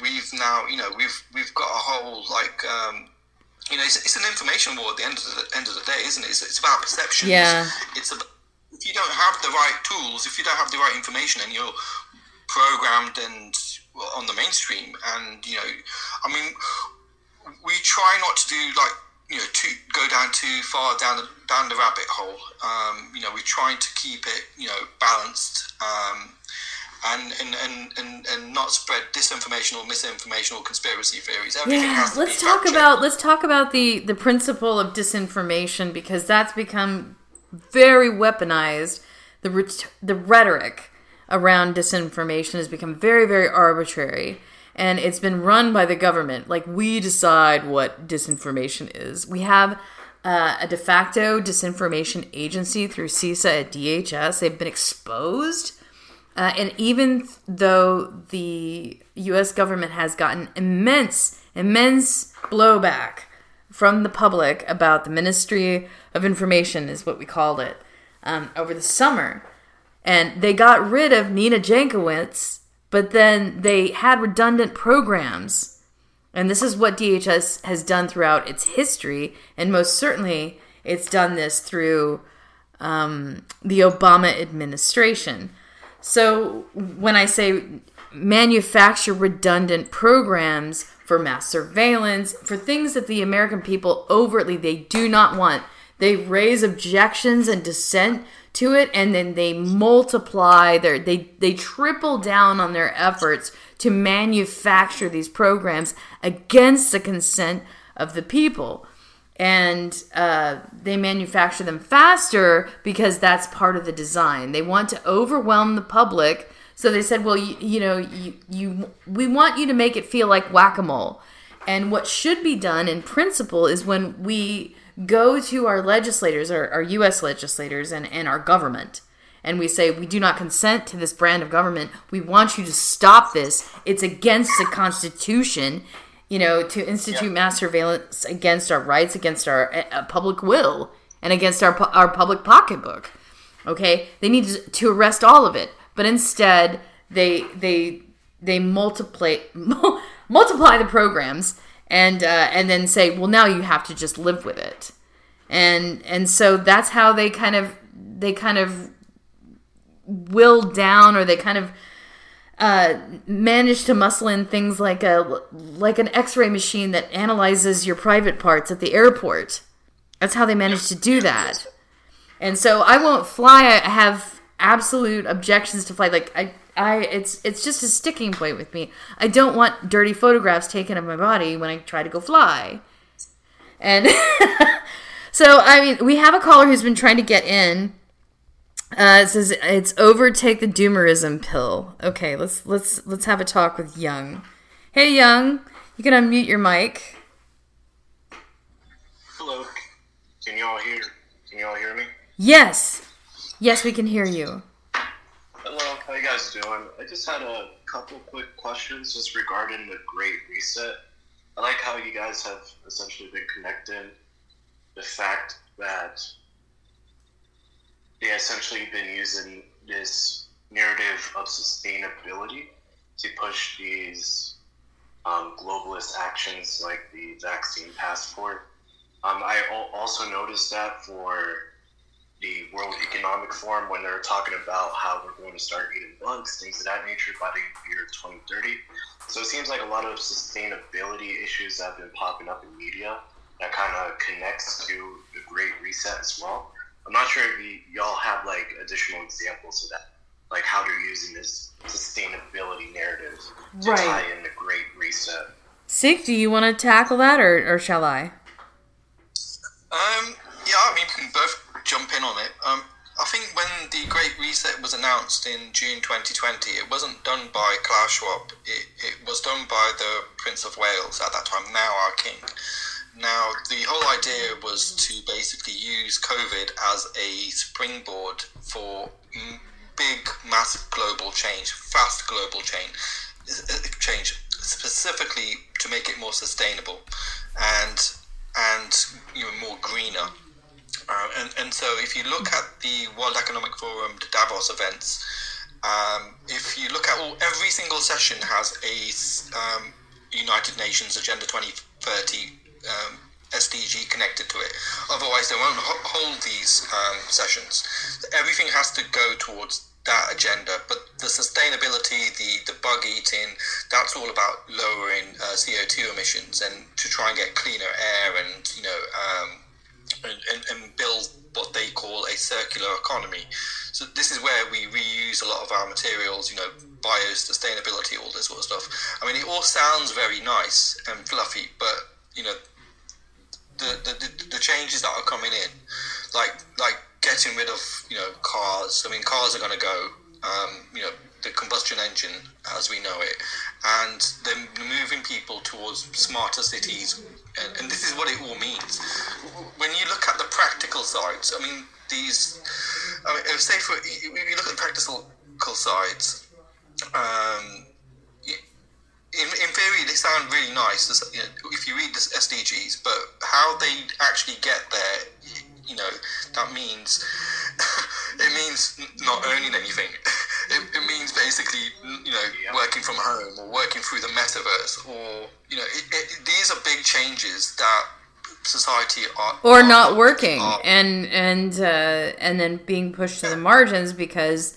we've now you know we've we've got a whole like um you know it's, it's an information war at the end of the end of the day isn't it it's, it's about perception Yeah. it's about if you don't have the right tools if you don't have the right information and you're programmed and well, on the mainstream and you know i mean we try not to do like you know to go down too far down the down the rabbit hole. Um, you know, we're trying to keep it you know balanced um, and, and, and, and and not spread disinformation or misinformation or conspiracy theories. Everything Yeah, let's talk fact-checked. about let's talk about the the principle of disinformation because that's become very weaponized. The the rhetoric around disinformation has become very very arbitrary and it's been run by the government. Like we decide what disinformation is. We have uh, a de facto disinformation agency through CISA at DHS. They've been exposed. Uh, and even though the U.S. government has gotten immense, immense blowback from the public about the Ministry of Information, is what we called it, um, over the summer, and they got rid of Nina Jankowicz, but then they had redundant programs. And this is what DHS has done throughout its history, and most certainly it's done this through um, the Obama administration. So when I say manufacture redundant programs for mass surveillance, for things that the American people overtly they do not want, they raise objections and dissent to it and then they multiply their they they triple down on their efforts to manufacture these programs against the consent of the people and uh, they manufacture them faster because that's part of the design. They want to overwhelm the public, so they said, "Well, you, you know, you, you we want you to make it feel like whack-a-mole." And what should be done in principle is when we go to our legislators, our, our U.S. legislators, and, and our government, and we say, We do not consent to this brand of government. We want you to stop this. It's against the Constitution, you know, to institute mass surveillance against our rights, against our uh, public will, and against our, our public pocketbook. Okay? They need to, to arrest all of it. But instead, they, they, they multiply, multiply the programs and, uh, and then say, well, now you have to just live with it. And, and so that's how they kind of, they kind of will down or they kind of uh, manage to muscle in things like a like an X-ray machine that analyzes your private parts at the airport. That's how they manage to do that. And so I won't fly. I have absolute objections to flight. Like I, I, it's it's just a sticking point with me. I don't want dirty photographs taken of my body when I try to go fly. And so I mean, we have a caller who's been trying to get in. Uh, it says it's overtake the doomerism pill. Okay, let's let's let's have a talk with Young. Hey, Young, you can unmute your mic. Hello. Can you all hear? Can you all hear me? Yes, yes, we can hear you. Hello. How you guys doing? I just had a couple quick questions just regarding the Great Reset. I like how you guys have essentially been connecting the fact that they essentially been using this narrative of sustainability to push these um, globalist actions like the vaccine passport. Um, I also noticed that for the World Economic Forum when they're talking about how we're going to start eating bugs, things of that nature by the year 2030. So it seems like a lot of sustainability issues have been popping up in media that kind of connects to the Great Reset as well. I'm not sure if y- y'all have like additional examples of that. like how they're using this sustainability narrative to Right. tie in the Great Reset. Sig, do you want to tackle that, or, or shall I? Um, yeah, I mean, we can both jump in on it. Um, I think when the Great Reset was announced in June 2020, it wasn't done by Klaus Schwab. It, it was done by the Prince of Wales at that time, now our king. Now, the whole idea was to basically use COVID as a springboard for big, massive global change, fast global change, change, specifically to make it more sustainable and and you know more greener. Uh, and, and so, if you look at the World Economic Forum, Davos events, um, if you look at all, every single session has a um, United Nations Agenda 2030 um, SDG connected to it. Otherwise, they won't ho- hold these um, sessions. Everything has to go towards that agenda. But the sustainability, the, the bug eating, that's all about lowering uh, CO2 emissions and to try and get cleaner air and, you know, um, and, and, and build what they call a circular economy. So this is where we reuse a lot of our materials, you know, bio sustainability, all this sort of stuff. I mean, it all sounds very nice and fluffy, but you know, the the, the, the changes that are coming in, like like getting rid of you know cars. I mean, cars are going to go. Um, you know, the combustion engine as we know it, and then moving people towards smarter cities. And, and this is what it all means. When you look at the practical sides, I mean, these. I mean, say for if you look at the practical sides, um, in, in theory, they sound really nice you know, if you read the SDGs, but how they actually get there, you know, that means it means not earning anything. It, it means basically, you know, Yeah. working from home or working through the metaverse, or you know, it, it, these are big changes that society are or are- not working are- and and uh, and then being pushed to the margins because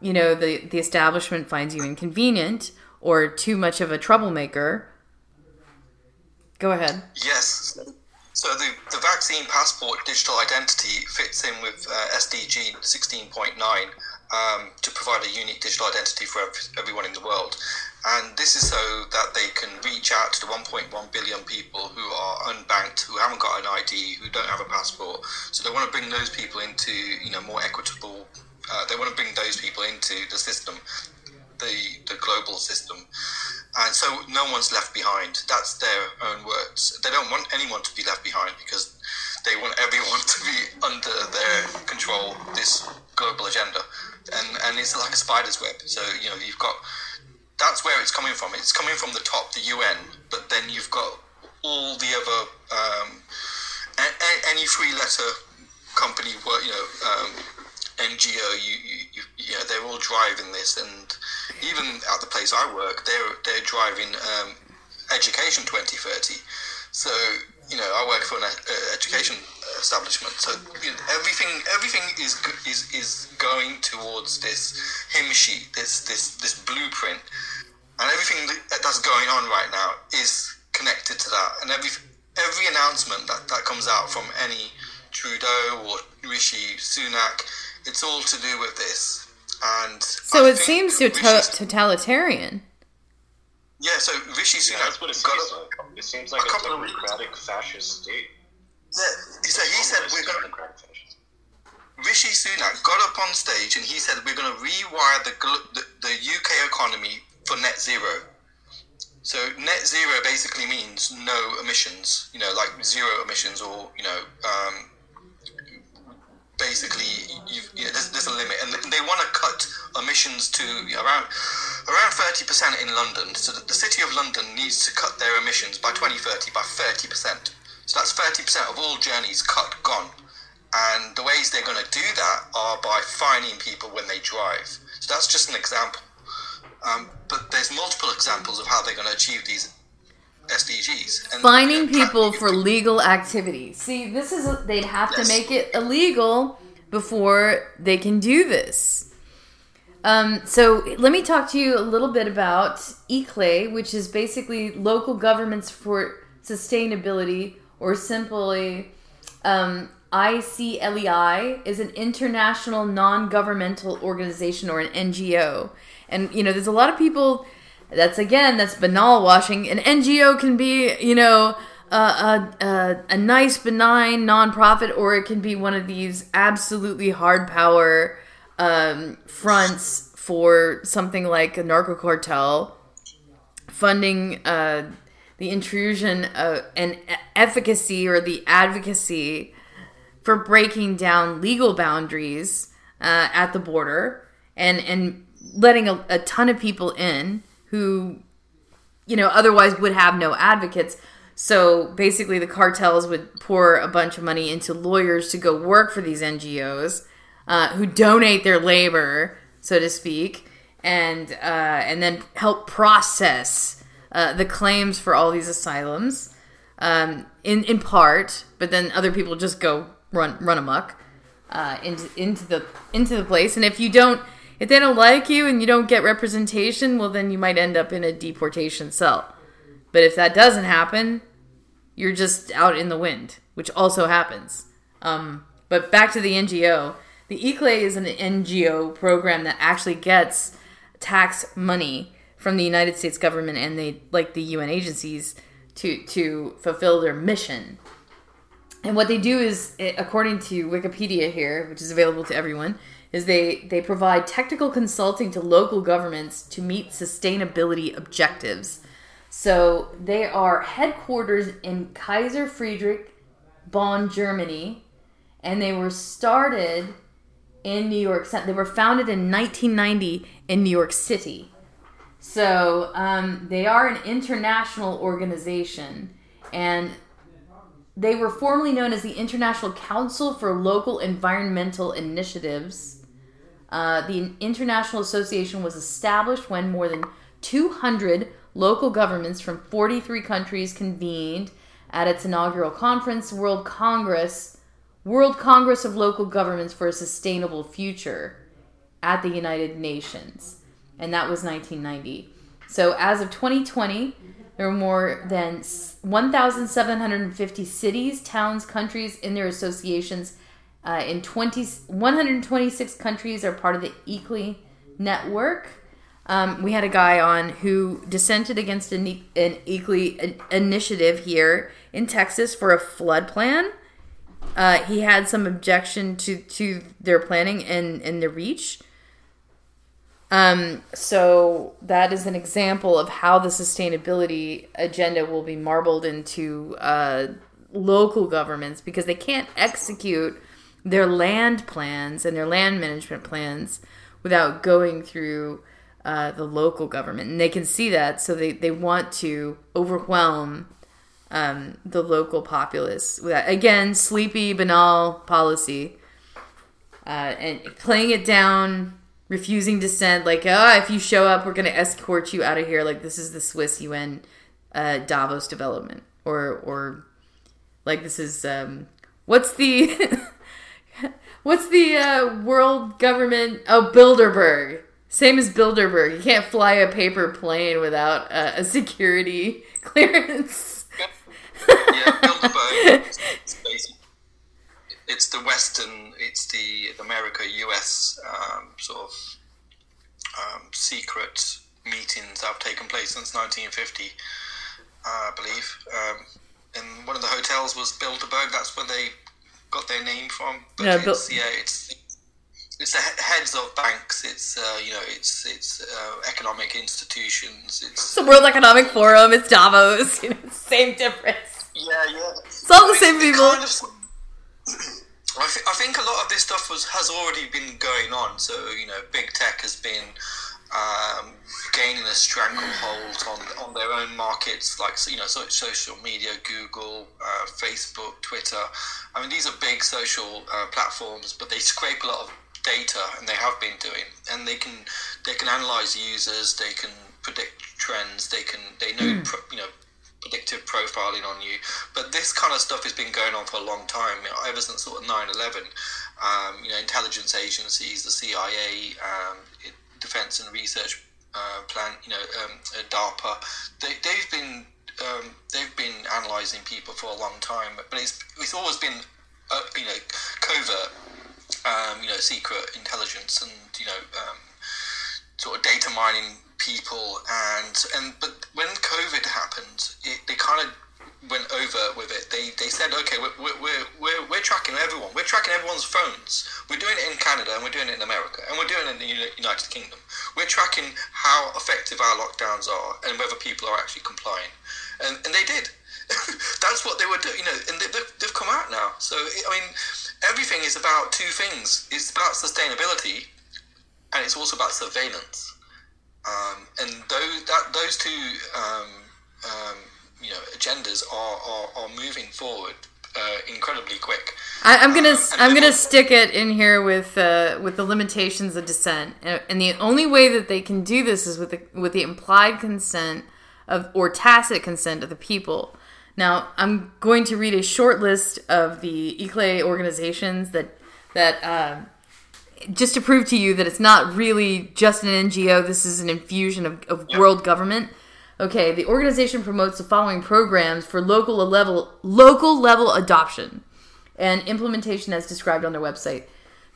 you know the the establishment finds you inconvenient or too much of a troublemaker. Go ahead. Yes. So the, the vaccine passport digital identity fits in with uh, SDG 16.9 um, to provide a unique digital identity for ev- everyone in the world. And this is so that they can reach out to the 1.1 billion people who are unbanked, who haven't got an ID, who don't have a passport. So they want to bring those people into, you know, more equitable. Uh, they want to bring those people into the system, the the global system, and so no one's left behind. That's their own words. They don't want anyone to be left behind because they want everyone to be under their control. This global agenda, and and it's like a spider's web. So you know you've got that's where it's coming from. It's coming from the top, the UN, but then you've got all the other um, a- any three letter company, you know, um, NGO, you, you, you know, they're all driving this, and even at the place I work, they're they're driving um, education 2030. So you know, I work for an uh, education establishment, so you know, everything everything is is is going towards this hymn sheet, this this this blueprint, and everything that's going on right now is connected to that, and every every announcement that, that comes out from any Trudeau or Rishi Sunak, it's all to do with this. And So I it seems to Rishi- totalitarian. yeah. So Rishi Yeah, Sunak that's what it got seems a- like. It seems like a a couple of democratic fascist state. yeah, so he said we're going to democratic fascist. Rishi Sunak got up on stage and he said we're going to rewire the, the the UK economy for net zero. So net zero basically means no emissions. You know, like zero emissions, or you know, um, basically there's, there's a limit, and they want to cut emissions to around around thirty percent in London. So the city of London needs to cut their emissions by 2030 by thirty percent. So that's thirty percent of all journeys cut gone. And the ways they're going to do that are by fining people when they drive. So that's just an example. Um, but there's multiple examples of how they're going to achieve these SDGs. And, Fining you know, people for legal activity. See, this is they'd have Yes. to make it illegal before they can do this. Um, so let me talk to you a little bit about ICLEI, which is basically local governments for sustainability, or simply um, ICLEI is an international non-governmental organization or an NGO. And you know, there's a lot of people that's again that's banal washing. An NGO can be, you know, a, a, a, nice benign nonprofit or it can be one of these absolutely hard power um, fronts for something like a narco cartel funding uh, the intrusion of, and efficacy or the advocacy for breaking down legal boundaries uh, at the border and and letting a, a ton of people in who you know otherwise would have no advocates. So basically the cartels would pour a bunch of money into lawyers to go work for these ngos uh, who donate their labor so to speak and uh, and then help process uh, the claims for all these asylums um, in in part but then other people just go run run amok uh, into into the into the place. And if you don't if they don't like you and you don't get representation, well, then you might end up in a deportation cell. But if that doesn't happen, you're just out in the wind, which also happens. Um, but back to the NGO. The ICLEI is an NGO program that actually gets tax money from the United States government and they like the UN agencies to to fulfill their mission. And what they do is, according to Wikipedia here, which is available to everyone, is they they provide technical consulting to local governments to meet sustainability objectives. So they are headquarters in Kaiser Friedrich Bonn, Germany, and they were started in New York. They were founded in 1990 in New York City. So um, they are an international organization, and they were formerly known as the International Council for Local Environmental Initiatives. Uh, the International Association was established when more than 200 local governments from 43 countries convened at its inaugural conference, World Congress, World Congress of Local Governments for a Sustainable Future, at the United Nations, and that was 1990. So as of 2020, there are more than 1,750 cities, towns, countries in their associations uh, in 20, 126 countries are part of the ICLEI network. Um, we had a guy on who dissented against an, an ICLEI initiative here in Texas for a flood plan. Uh, he had some objection to, to their planning and, and the reach. Um, so that is an example of how the sustainability agenda will be marbled into uh, local governments because they can't execute their land plans and their land management plans without going through uh, the local government. And they can see that, so they, they want to overwhelm um, the local populace. Without, again, sleepy, banal policy. Uh, and playing it down, refusing dissent, like, ah, oh, if you show up, we're going to escort you out of here. Like, this is the Swiss UN uh, Davos development. Or, or like, this is, um, what's the. What's the uh, world government? Oh, Bilderberg. Same as Bilderberg. You can't fly a paper plane without uh, a security clearance. yeah, Bilderberg. It's, it's the Western, it's the America US um, sort of um, secret meetings that have taken place since 1950, uh, I believe. Um, and one of the hotels was Bilderberg. That's where they got their name from. But yeah, it's, yeah, it's it's the heads of banks. It's uh, you know, it's it's uh, economic institutions. It's, it's the World Economic Forum. It's Davos. You know, same difference. Yeah, yeah. It's all the same people. Kind of, I, th- I think a lot of this stuff was has already been going on. So you know, big tech has been um, gaining a stranglehold on on their own markets, like you know, so, social media, Google, uh, Facebook, Twitter. I mean, these are big social uh, platforms, but they scrape a lot of data, and they have been doing, and they can they can analyze users, they can predict trends, they can they know mm. you know predictive profiling on you. But this kind of stuff has been going on for a long time, you know, ever since sort of 9-11. Um, you know, intelligence agencies, the CIA, um, it, defense and research uh, plan, you know, um, DARPA, they, they've been um, they've been analysing people for a long time, but it's it's always been uh, you know, covert, um, you know, secret intelligence and you know, um, sort of data mining people. And and but when COVID happened, it, they kind of went over with it. They, they said, okay, we're, we're, we're, we're tracking everyone. We're tracking everyone's phones. We're doing it in Canada and we're doing it in America and we're doing it in the United Kingdom. We're tracking how effective our lockdowns are and whether people are actually complying. And, and they did. That's what they were doing, you know, and they, have they've come out now. So, I mean, everything is about two things it's about sustainability and it's also about surveillance. Um, and those, that, those two um, um, you know agendas are are, are moving forward uh, incredibly quick. I, am gonna uh, I'm gonna stick it in here with uh, with the limitations of dissent, and the only way that they can do this is with the with the implied consent of or tacit consent of the people. Now I'm going to read a short list of the ICLEI organizations that that. Uh, just to prove to you that it's not really just an NGO, this is an infusion of, of yep. world government. Okay, the organization promotes the following programs for local level local level adoption and implementation as described on their website.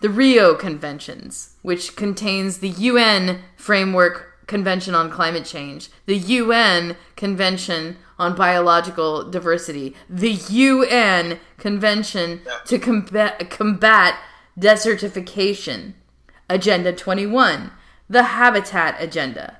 The Rio Conventions, which contains the UN Framework Convention on Climate Change, the UN Convention on Biological Diversity, the UN Convention to combat, combat desertification, Agenda 21, the Habitat Agenda,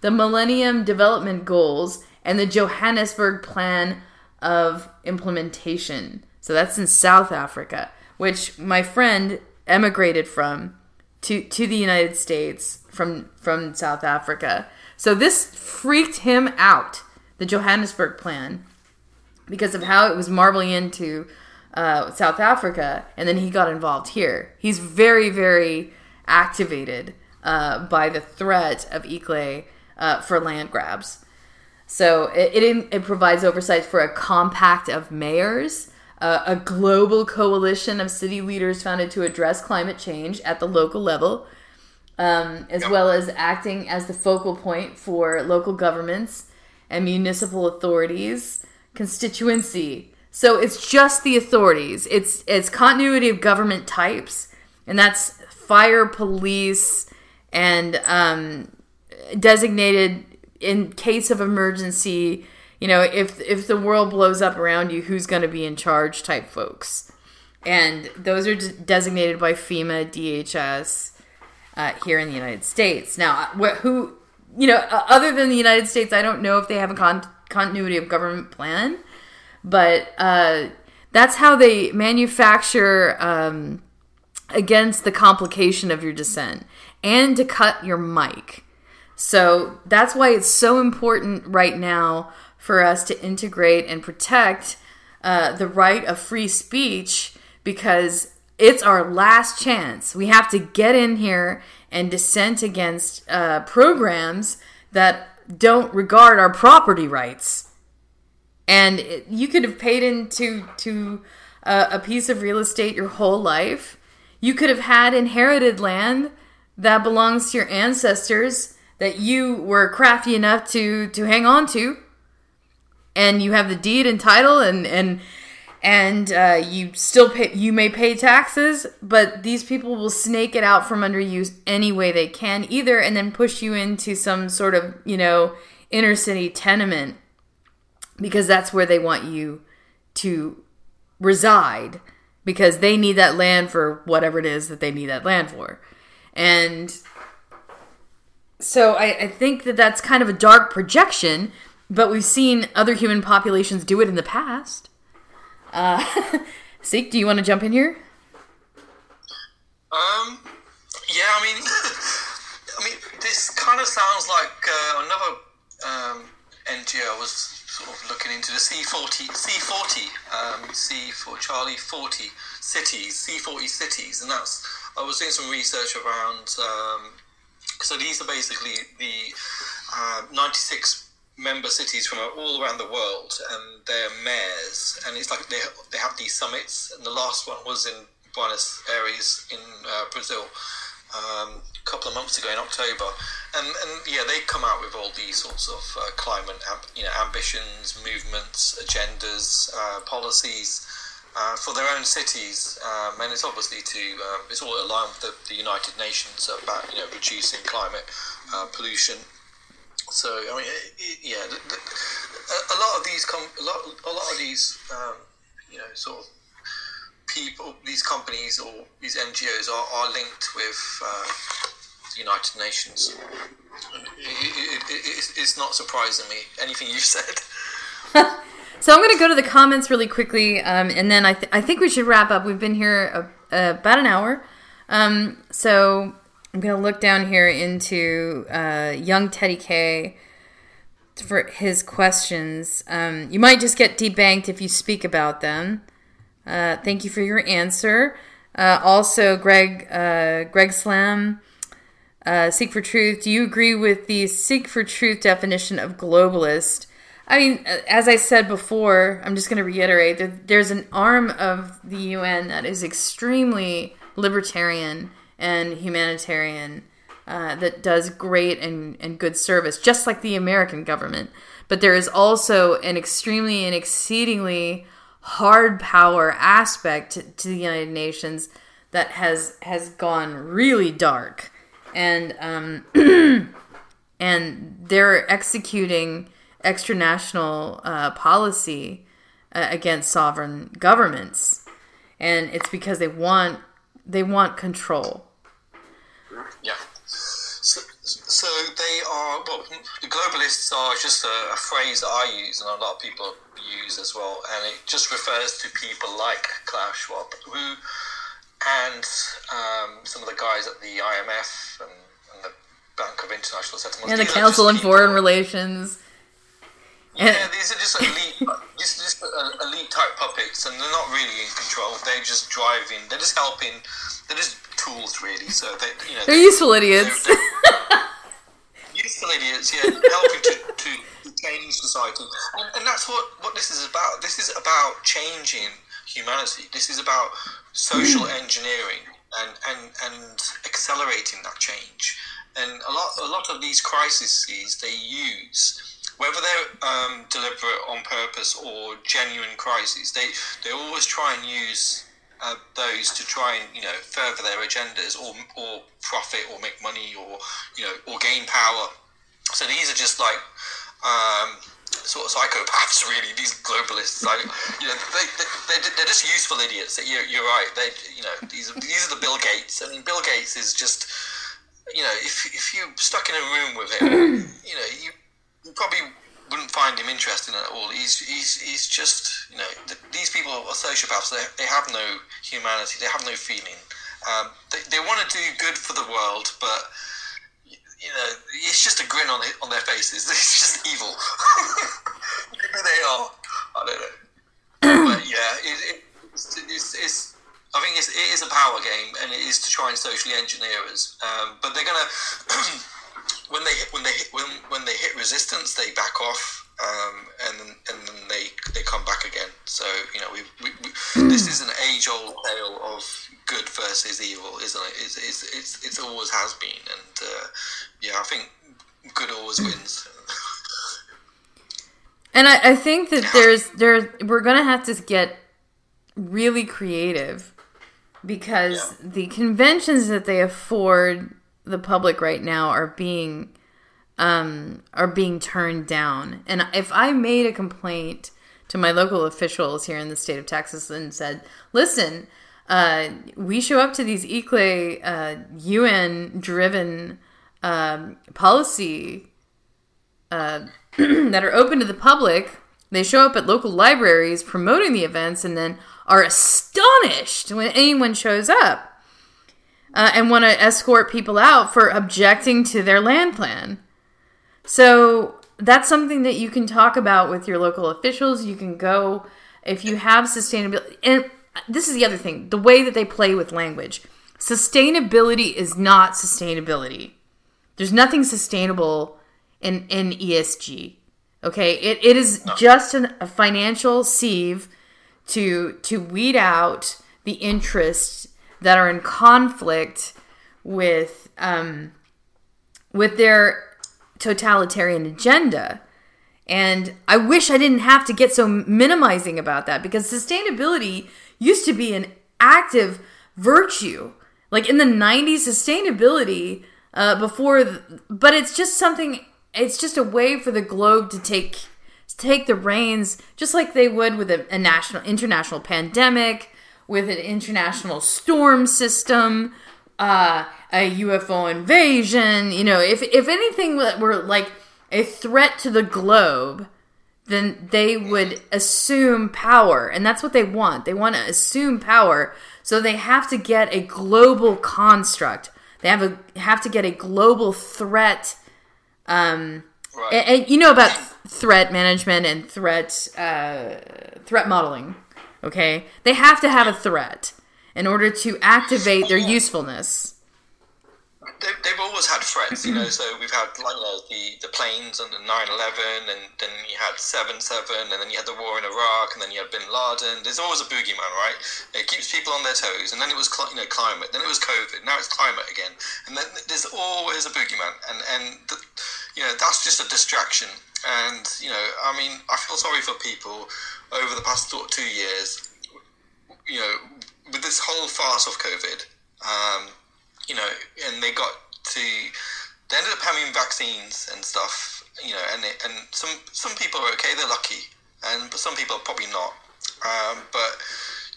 the Millennium Development Goals, and the Johannesburg Plan of Implementation. So that's in South Africa, which my friend emigrated from to to the United States from from South Africa. So this freaked him out, the Johannesburg Plan, because of how it was marbling into uh, South Africa, and then he got involved here. He's very very activated uh, by the threat of ICLEI uh, for land grabs. So it, it, it, provides oversight for a compact of mayors, uh, a global coalition of city leaders founded to address climate change at the local level, um, as yep. well as acting as the focal point for local governments and municipal authorities, constituency. So it's just the authorities. It's it's continuity of government types, and that's fire, police, and um, designated in case of emergency you know if if the world blows up around you who's going to be in charge type folks. And those are designated by fema dhs uh, here in the united states. Now who you know other than the united states i don't know if they have a con- continuity of government plan but uh, that's how they manufacture um, against the complication of your dissent and to cut your mic so that's why it's so important right now for us to integrate and protect uh, the right of free speech because it's our last chance. We have to get in here and dissent against uh, programs that don't regard our property rights. And it, you could have paid into to uh, a piece of real estate your whole life. You could have had inherited land that belongs to your ancestors that you were crafty enough to to hang on to. And you have the deed and title and and and uh, you still pay you may pay taxes but these people will snake it out from under you any way they can either and then push you into some sort of you know inner city tenement because that's where they want you to reside because they need that land for whatever it is that they need that land for. And so I, I think that that's kind of a dark projection, but we've seen other human populations do it in the past. Uh, Sikh, do you want to jump in here? Um, yeah, I mean, I mean, this kind of sounds like uh, another um, NGO was sort of looking into the C40, C40, um, C for Charlie 40 cities, C40 cities, and that's I was doing some research around um, so these are basically the uh, 96 member cities from all around the world, and their mayors. And it's like they they have these summits, and the last one was in Buenos Aires in uh, Brazil. Um, a couple of months ago in October, and, and yeah, they come out with all these sorts of uh, climate, you know, ambitions, movements, agendas, uh, policies, uh, for their own cities, um, and it's obviously to um, it's all aligned with the, the, United Nations about you know reducing climate uh, pollution. So I mean, it, it, yeah, the, the, a lot of these com- a lot a lot of these um, you know sort of people, these companies or these NGOs are, are linked with uh, the United Nations. It, it's not surprising me anything you've said. So I'm going to go to the comments really quickly, um, and then I, th- I think we should wrap up. We've been here a, about an hour. Um, so I'm going to look down here into uh, young Teddy K for his questions. Um, you might just get debanked if you speak about them. Uh, thank you for your answer. Uh, also, Greg uh, Greg Slam, uh, Sikh for Truth. Do you agree with the Sikh for Truth definition of globalist? I mean, as I said before, I'm just going to reiterate that there's an arm of the UN that is extremely libertarian and humanitarian uh, that does great and, and good service, just like the American government. But there is also an extremely and exceedingly hard power aspect to, to the United Nations that has has gone really dark, and um, and they're executing extranational uh, policy uh, against sovereign governments, and it's because they want they want control. Yeah. So, so they are well. The globalists are just a, a phrase that I use, and a lot of people use as well, and it just refers to people like Klaus Schwab, who and um, some of the guys at the IMF and, and the Bank of International Settlements. And the Council on Foreign Relations. Yeah, these are just elite, just, just uh, elite type puppets, and they're not really in control. They're just driving. They're just helping. They're just tools, really. So they, you know, they're, they're useful idiots. They're, they're useful idiots, yeah, helping to, to change society, and, and that's what what this is about. This is about changing humanity. This is about social hmm. engineering and and and accelerating that change. And a lot a lot of these crises they use whether they're um, deliberate on purpose or genuine crises, they they always try and use uh, those to try and you know further their agendas or or profit or make money or you know or gain power. So these are just like um, sort of psychopaths, really. These globalists, like you know, they, they they're just useful idiots. You're, you're right. They you know these are, these are the Bill Gates. I mean, Bill Gates is just you know if if you're stuck in a room with him, you know you you probably wouldn't find him interesting at all. He's he's he's just you know th- these people are sociopaths. They they have no humanity. They have no feeling. Um, they they want to do good for the world, but you know it's just a grin on on their faces. It's just evil. Maybe they are. I don't know. but yeah, it, it, it's, it's, it's I think it's, it is a power game, and it is to try and socially engineer us. Um, but they're gonna when they hit when they hit when when they hit resistance, they back off, um, and then and then they they come back again. So you know, we, we, we this is an age old tale of good versus evil, isn't it? It's it's it's, it's always has been, and uh, yeah, I think good always wins. and I, I think that there's there we're gonna have to get really creative because yeah. the conventions that they afford the public right now are being um, are being turned down. And if I made a complaint to my local officials here in the state of Texas and said, "Listen, uh, we show up to these ICLEI uh, UN driven um, policy uh, that are open to the public. They show up at local libraries promoting the events and then are astonished when anyone shows up uh, and want to escort people out for objecting to their land plan. So that's something that you can talk about with your local officials. You can go if you have sustainability. And this is the other thing the way that they play with language. Sustainability is not sustainability. There's nothing sustainable in, in ESG. Okay, it, it is just an, a financial sieve to to weed out the interests that are in conflict with um, with their totalitarian agenda. And I wish I didn't have to get so minimizing about that because sustainability used to be an active virtue. Like in the 90s, sustainability uh, before, th- but it's just something. It's just a way for the globe to take take the reins, just like they would with a, a national international pandemic, with an international storm system, uh, a UFO invasion. You know, if if anything were like a threat to the globe, then they would assume power, and that's what they want. They want to assume power, so they have to get a global construct. They have a have to get a global threat. Um, Right. and, and you know about threat management and threat uh, threat modeling. Okay, they have to have a threat in order to activate their usefulness. They, they've always had threats, you know. So we've had like you know, the the planes and the 9/11, and then you had 7/7, and then you had the war in Iraq, and then you had Bin Laden. There's always a boogeyman, right? It keeps people on their toes, and then it was you know climate, then it was COVID, now it's climate again, and then there's always a boogeyman, and and the, you know that's just a distraction. And you know, I mean, I feel sorry for people over the past two years you know, with this whole farce of COVID, um, you know, and they got to, they ended up having vaccines and stuff, you know, and it, and some some people are okay, they're lucky, and but some people are probably not. Um, but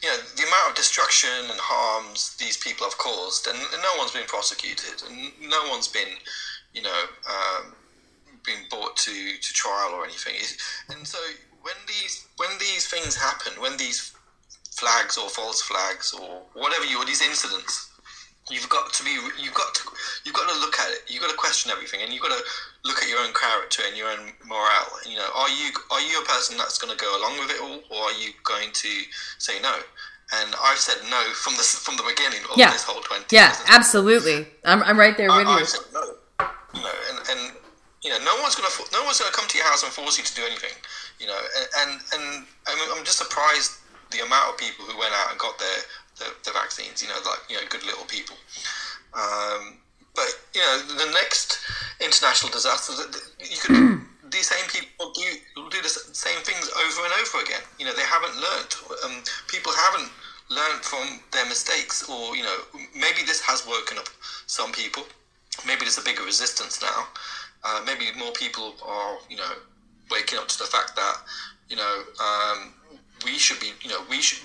you know, the amount of destruction and harms these people have caused, and, and no one's been prosecuted, and no one's been, you know, um, been brought to, to trial or anything. And so when these when these things happen, when these flags or false flags or whatever you these incidents, you've got to be you've got to you've got to look at it. You've got to question everything, and you've got to look at your own character and your own morale. You know, are you are you a person that's going to go along with it all, or are you going to say no? And I've said no from the from the beginning of Yeah. this whole twenty. Yeah, absolutely. I'm, I'm right there with I, you. I said no. You know, and, and you know, no one's gonna no one's gonna come to your house and force you to do anything. You know, and and, and I'm, I'm just surprised the amount of people who went out and got their their, their vaccines. You know, like you know, good little people. Um, but you know, the next international disaster, you could. These same people do do the same things over and over again. You know, they haven't learned. Um, people haven't learned from their mistakes, or you know, maybe this has woken up some people. Maybe there's a bigger resistance now. Uh, maybe more people are, you know, waking up to the fact that, you know, um, we should be, you know, we should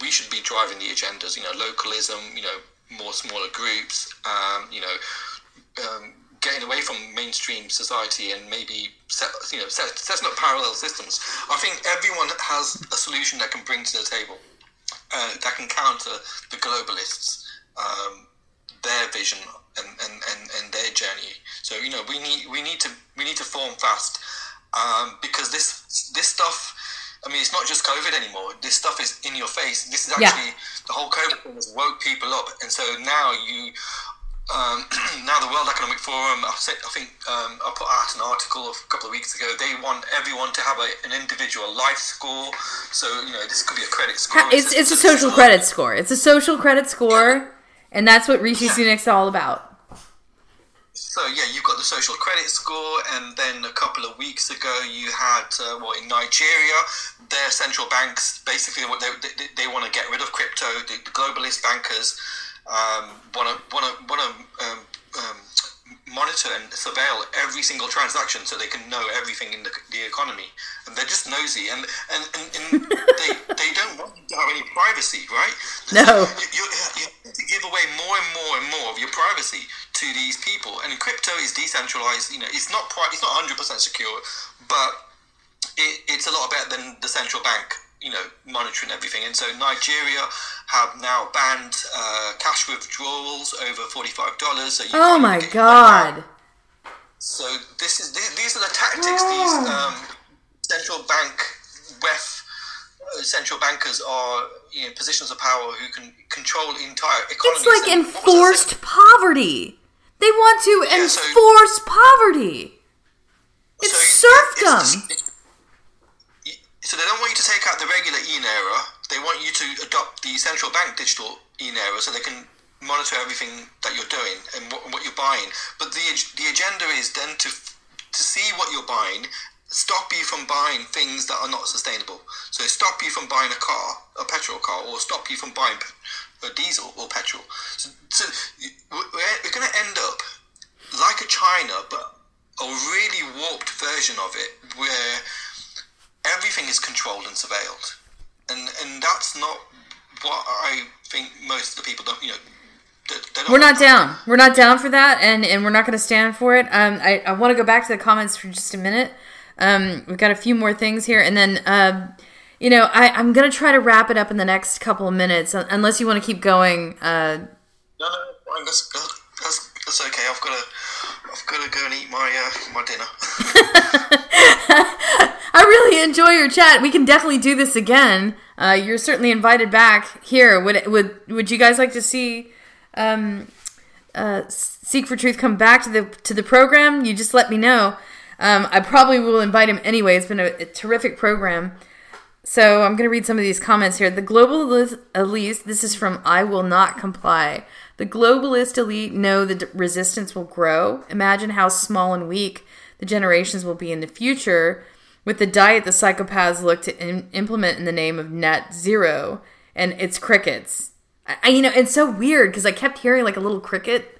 we should be driving the agendas. You know, localism. You know, more smaller groups. Um, you know, um, getting away from mainstream society and maybe set, you know set, setting up parallel systems. I think everyone has a solution that can bring to the table uh, that can counter the globalists, um, their vision and, and, and, and their journey. So you know we need we need to we need to form fast um, because this this stuff. I mean, it's not just COVID anymore. This stuff is in your face. This is Yeah. actually the whole COVID thing has woke people up, and so now you um, now the World Economic Forum, I, said, I think um, I put out an article a couple of weeks ago. They want everyone to have a, an individual life score. So you know, this could be a credit score. It's, it's a social credit score. It's a social credit score, and that's what Rishi Sunak's all about. So yeah, you've got the social credit score, and then a couple of weeks ago you had uh, what in Nigeria, their central banks basically what they, they, they want to get rid of crypto. The, the globalist bankers want to want to want to um, um, monitor and surveil every single transaction so they can know everything in the, the economy, and they're just nosy, and and, and, and they they don't want you to have any privacy, right? No. you, you, you have to give away more and more and more of your privacy to these people. And crypto is decentralized. You know, it's not pri- it's not hundred percent secure, but it, it's a lot better than the central bank. You know, monitoring everything. And so Nigeria have now banned uh, cash withdrawals over forty five dollars. So you Oh my get your money out. god. So this is these, these are the tactics these um, central bank uh, central bankers are in positions of power who can control entire economies. It's like And what was I saying? enforced poverty. They want to Yeah, so- enforce poverty. It's So serfdom. it's- it's- so they don't want you to take out the regular e-naira. They want you to adopt the central bank digital e-naira so they can monitor everything that you're doing and what, what you're buying. But the the agenda is then to to see what you're buying stop you from buying things that are not sustainable. So stop you from buying a car, a petrol car, or stop you from buying a diesel or petrol. So, so we're going to end up like a China, but a really warped version of it where everything is controlled and surveilled. And, and that's not what I think most of the people don't, you know, we're not down. We're not down for that, and, and we're not going to stand for it. Um, I, I want to go back to the comments for just a minute. Um, we've got a few more things here, and then uh, you know I, I'm going to try to wrap it up in the next couple of minutes, unless you want to keep going. Uh, no, no, that's, that's, that's okay. I've got to I've got to go and eat my uh, my dinner. I really enjoy your chat. We can definitely do this again. Uh, you're certainly invited back here. Would would would you guys like to see? um, uh, Sikh for Truth come back to the to the program, you just let me know. Um, I probably will invite him anyway. It's been a, a terrific program. So I'm going to read some of these comments here. The globalist elite, this is from I Will Not Comply. The globalist elite know the resistance will grow. Imagine how small and weak the generations will be in the future with the diet the psychopaths look to implement in the name of net zero. And it's crickets. I, you know, it's so weird because I kept hearing like a little cricket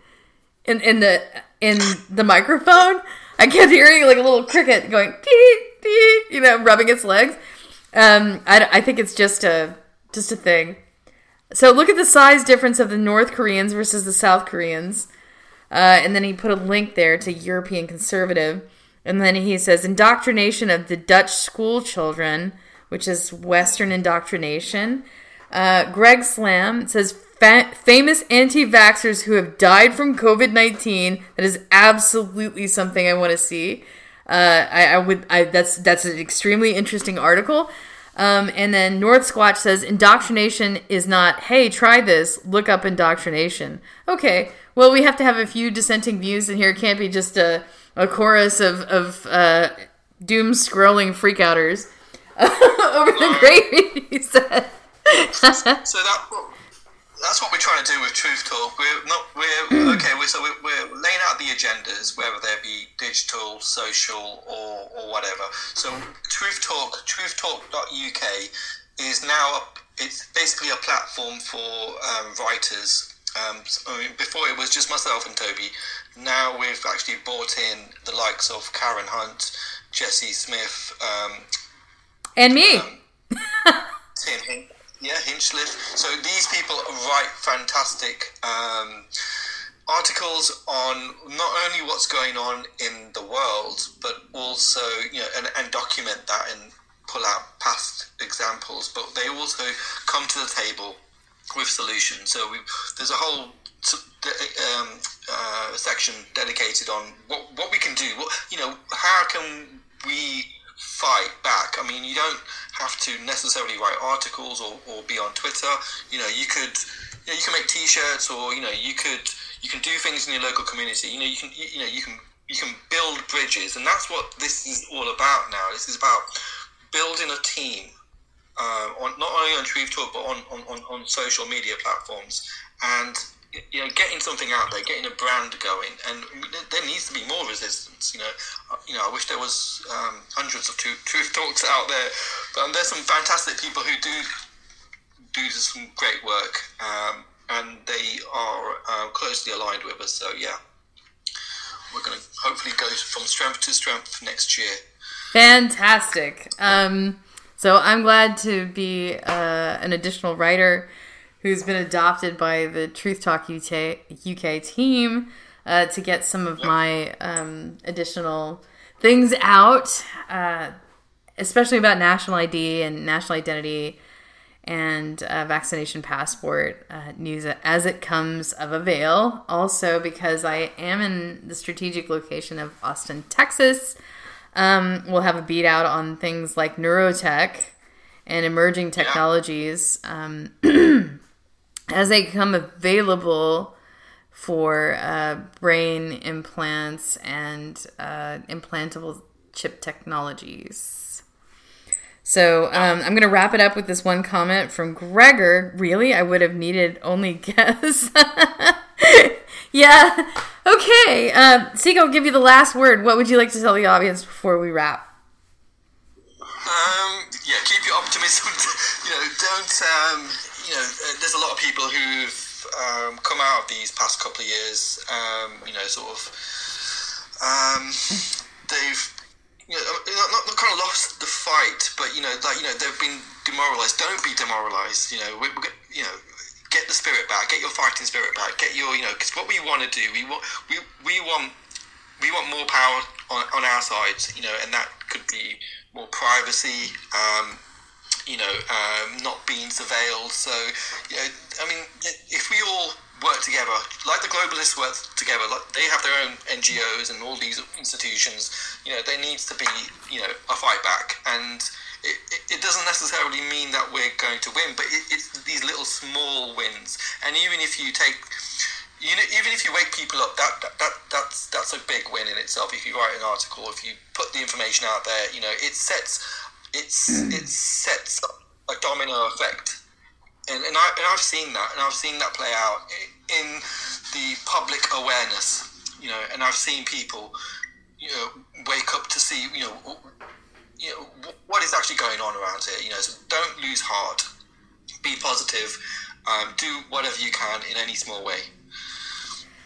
in in the in the microphone. I kept hearing like a little cricket going dee, dee, you know, rubbing its legs. Um, I, I think it's just a just a thing. So look at the size difference of the North Koreans versus the South Koreans. Uh, and then he put a link there to European conservative. And then he says indoctrination of the Dutch school children, which is Western indoctrination. Uh, Greg Slam says fa- famous anti-vaxxers who have died from COVID nineteen. That is absolutely something I want to see. Uh, I, I, would. I, that's that's an extremely interesting article. Um, and then North Squatch says indoctrination is not. Hey, try this. Look up indoctrination. Okay. Well, we have to have a few dissenting views in here. It can't be just a, a chorus of of uh, doom scrolling freakouters over the great. He said so that that's what we're trying to do with Truth Talk. We're not we're okay. We're, so we're, we're, laying out the agendas, whether they be digital, social, or or whatever. So Truth Talk, Truth TruthTalk.uk is now it's basically a platform for um, writers. Um, I mean, before it was just myself and Toby. Now we've actually brought in the likes of Karen Hunt, Jesse Smith, um, and me. Um, Tim yeah, Hinchliffe. So these people write fantastic um, articles on not only what's going on in the world, but also you know and, and document that and pull out past examples. But they also come to the table with solutions. So we, there's a whole um, uh, section dedicated on what what we can do. What you know, how can we fight back? I mean, you don't have to necessarily write articles or, or be on Twitter. You know, you could you know you can make T-shirts or you know you could you can do things in your local community. You know, you can you, you know you can you can build bridges, and that's what this is all about now. This is about building a team uh, on not only on Truth Talk but on, on, on social media platforms and you know, getting something out there, getting a brand going, and there needs to be more resistance. You know, uh, you know, I wish there was um, hundreds of truth, talks out there, but um, there's some fantastic people who do do some great work, um, and they are uh, closely aligned with us. So yeah, we're going to hopefully go from strength to strength next year. Fantastic. Um, so I'm glad to be uh, an additional writer who's been adopted by the Truth Talk UK, UK team uh, to get some of my um, additional things out, uh, especially about national ID and national identity and uh, vaccination passport uh, news as it comes of avail. Also, because I am in the strategic location of Austin, Texas, um, we'll have a beat out on things like neurotech and emerging technologies. Um, as they become available for uh, brain implants and uh, implantable chip technologies. So um, I'm going to wrap it up with this one comment from Gregor. Really? I would have needed only guess. yeah. Okay. Uh, Sikh, I'll give you the last word. What would you like to tell the audience before we wrap? Um, yeah, keep your optimism. you know, don't. Um, you know, uh, there's a lot of people who've um, come out of these past couple of years. Um, you know, sort of. Um, they've. You know, not, not, not kind of lost the fight, but you know, like you know, they've been demoralized. Don't be demoralized. You know, we, we, you know, get the spirit back, get your fighting spirit back, get your, you know, because what we want to do, we want, we, we want, we want more power on, on our side, you know, and that could be more privacy, um, you know, um, not being surveilled. So, you know, I mean, if we all work together, like the globalists work together, like they have their own NGOs and all these institutions, you know, there needs to be, you know, a fight back. And it, it, it doesn't necessarily mean that we're going to win, but it, it's these little small wins. And even if you take, you know, even if you wake people up, that, that, that that's that's a big win in itself. If you write an article, if you put the information out there, you know, it sets it's it sets a domino effect. And, and, I, and I've seen that, and I've seen that play out in the public awareness, you know, and I've seen people, you know, wake up to see, you know, you know what is actually going on around here. You know, so don't lose heart. Be positive. Um, do whatever you can in any small way.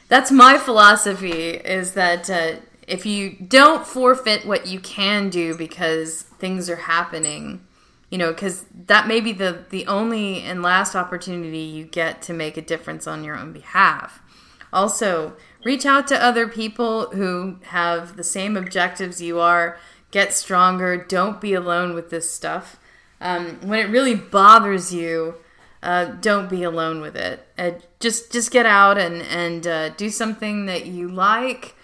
That's my philosophy. Is that uh, if you don't forfeit what you can do because things are happening, you know, because that may be the the only and last opportunity you get to make a difference on your own behalf. Also, reach out to other people who have the same objectives you are get stronger. Don't be alone with this stuff. Um, when it really bothers you, uh, don't be alone with it. Uh, just just get out and and uh, do something that you like.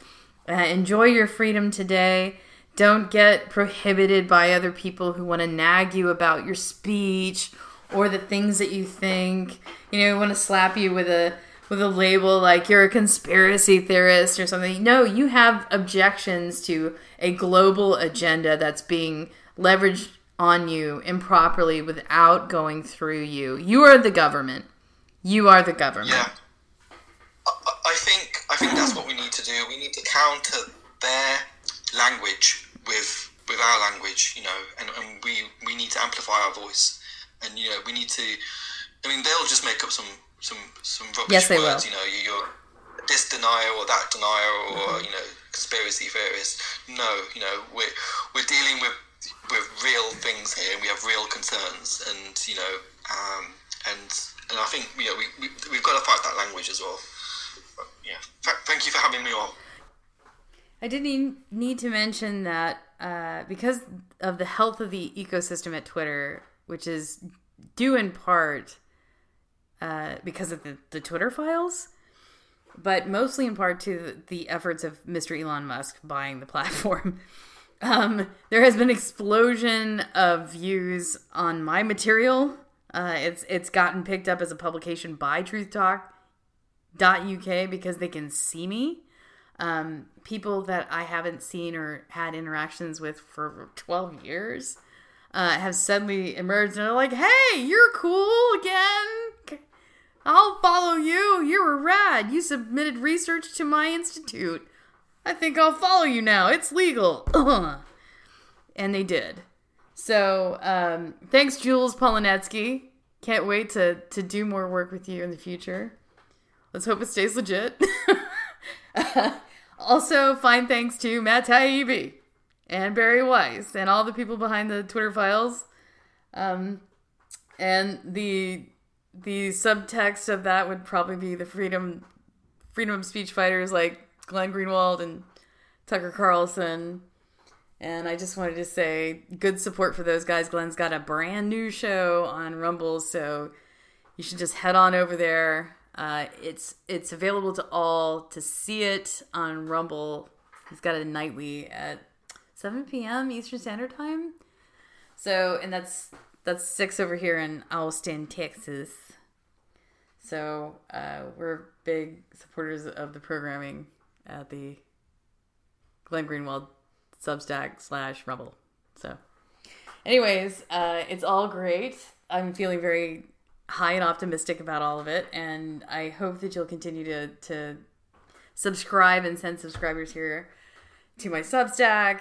Uh, enjoy your freedom today. Don't get prohibited by other people who want to nag you about your speech or the things that you think. You know, want to slap you with a with a label like you're a conspiracy theorist or something. No, you have objections to a global agenda that's being leveraged on you improperly without going through you. You are the government. You are the government. Yeah. I, I think I think that's what we need to do. We need to counter their language with with our language, you know, and, and we we need to amplify our voice. And you know, we need to I mean they'll just make up some some some rubbish yes, they words, will. you know, you're this denier or that denier or mm-hmm. you know conspiracy theorists. No, you know we're we're dealing with with real things here. And we have real concerns, and you know, um, and and I think you know we, we we've got to fight that language as well. But, yeah, Th- thank you for having me on. I didn't need to mention that uh, because of the health of the ecosystem at Twitter, which is due in part uh, because of the, the Twitter files, but mostly in part to the efforts of Mr. Elon Musk buying the platform. Um, there has been explosion of views on my material. Uh, it's it's gotten picked up as a publication by Truth Talk UK because they can see me. Um, people that I haven't seen or had interactions with for 12 years uh, have suddenly emerged and are like, hey, you're cool again. I'll follow you. You were rad. You submitted research to my institute. I think I'll follow you now. It's legal. and they did. So um, thanks, Jules Polonetsky. Can't wait to to do more work with you in the future. Let's hope it stays legit. also, fine thanks to Matt Taibbi and Bari Weiss and all the people behind the Twitter files. Um, and the the subtext of that would probably be the freedom freedom of speech fighters like Glenn Greenwald and Tucker Carlson. And I just wanted to say good support for those guys. Glenn's got a brand new show on Rumble, so you should just head on over there. Uh, it's it's available to all to see it on Rumble. He's got a nightly at 7 p.m. Eastern Standard Time. So, and that's that's six over here in Austin, Texas. So uh, we're big supporters of the programming at the Glenn Greenwald Substack slash Rumble. So, anyways, uh, it's all great. I'm feeling very high and optimistic about all of it, and I hope that you'll continue to to subscribe and send subscribers here to my Substack,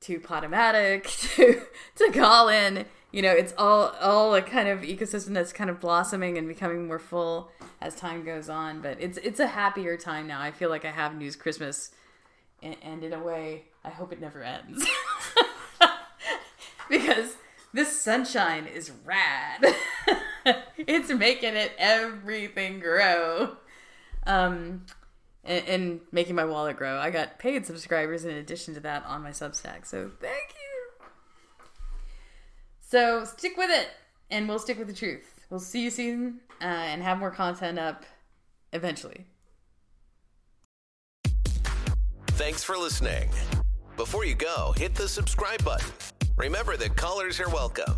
to Podomatic, to to Callin. you know, it's all all a kind of ecosystem that's kind of blossoming and becoming more full as time goes on. But it's it's a happier time now. I feel like I have news Christmas, and in a way, I hope it never ends because this sunshine is rad. it's making it everything grow. Um, and, and, making my wallet grow. I got paid subscribers in addition to that on my Substack. So thank you. So stick with it, and we'll stick with the truth. We'll see you soon uh, and have more content up eventually. Thanks for listening. Before you go, hit the subscribe button. Remember that callers are welcome.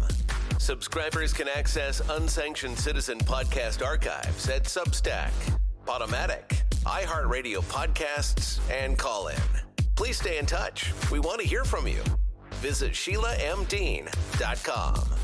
Subscribers can access unsanctioned citizen podcast archives at Substack, Podomatic, iHeartRadio podcasts, and Callin. Please stay in touch. We want to hear from you. Visit SheilaMDean.com.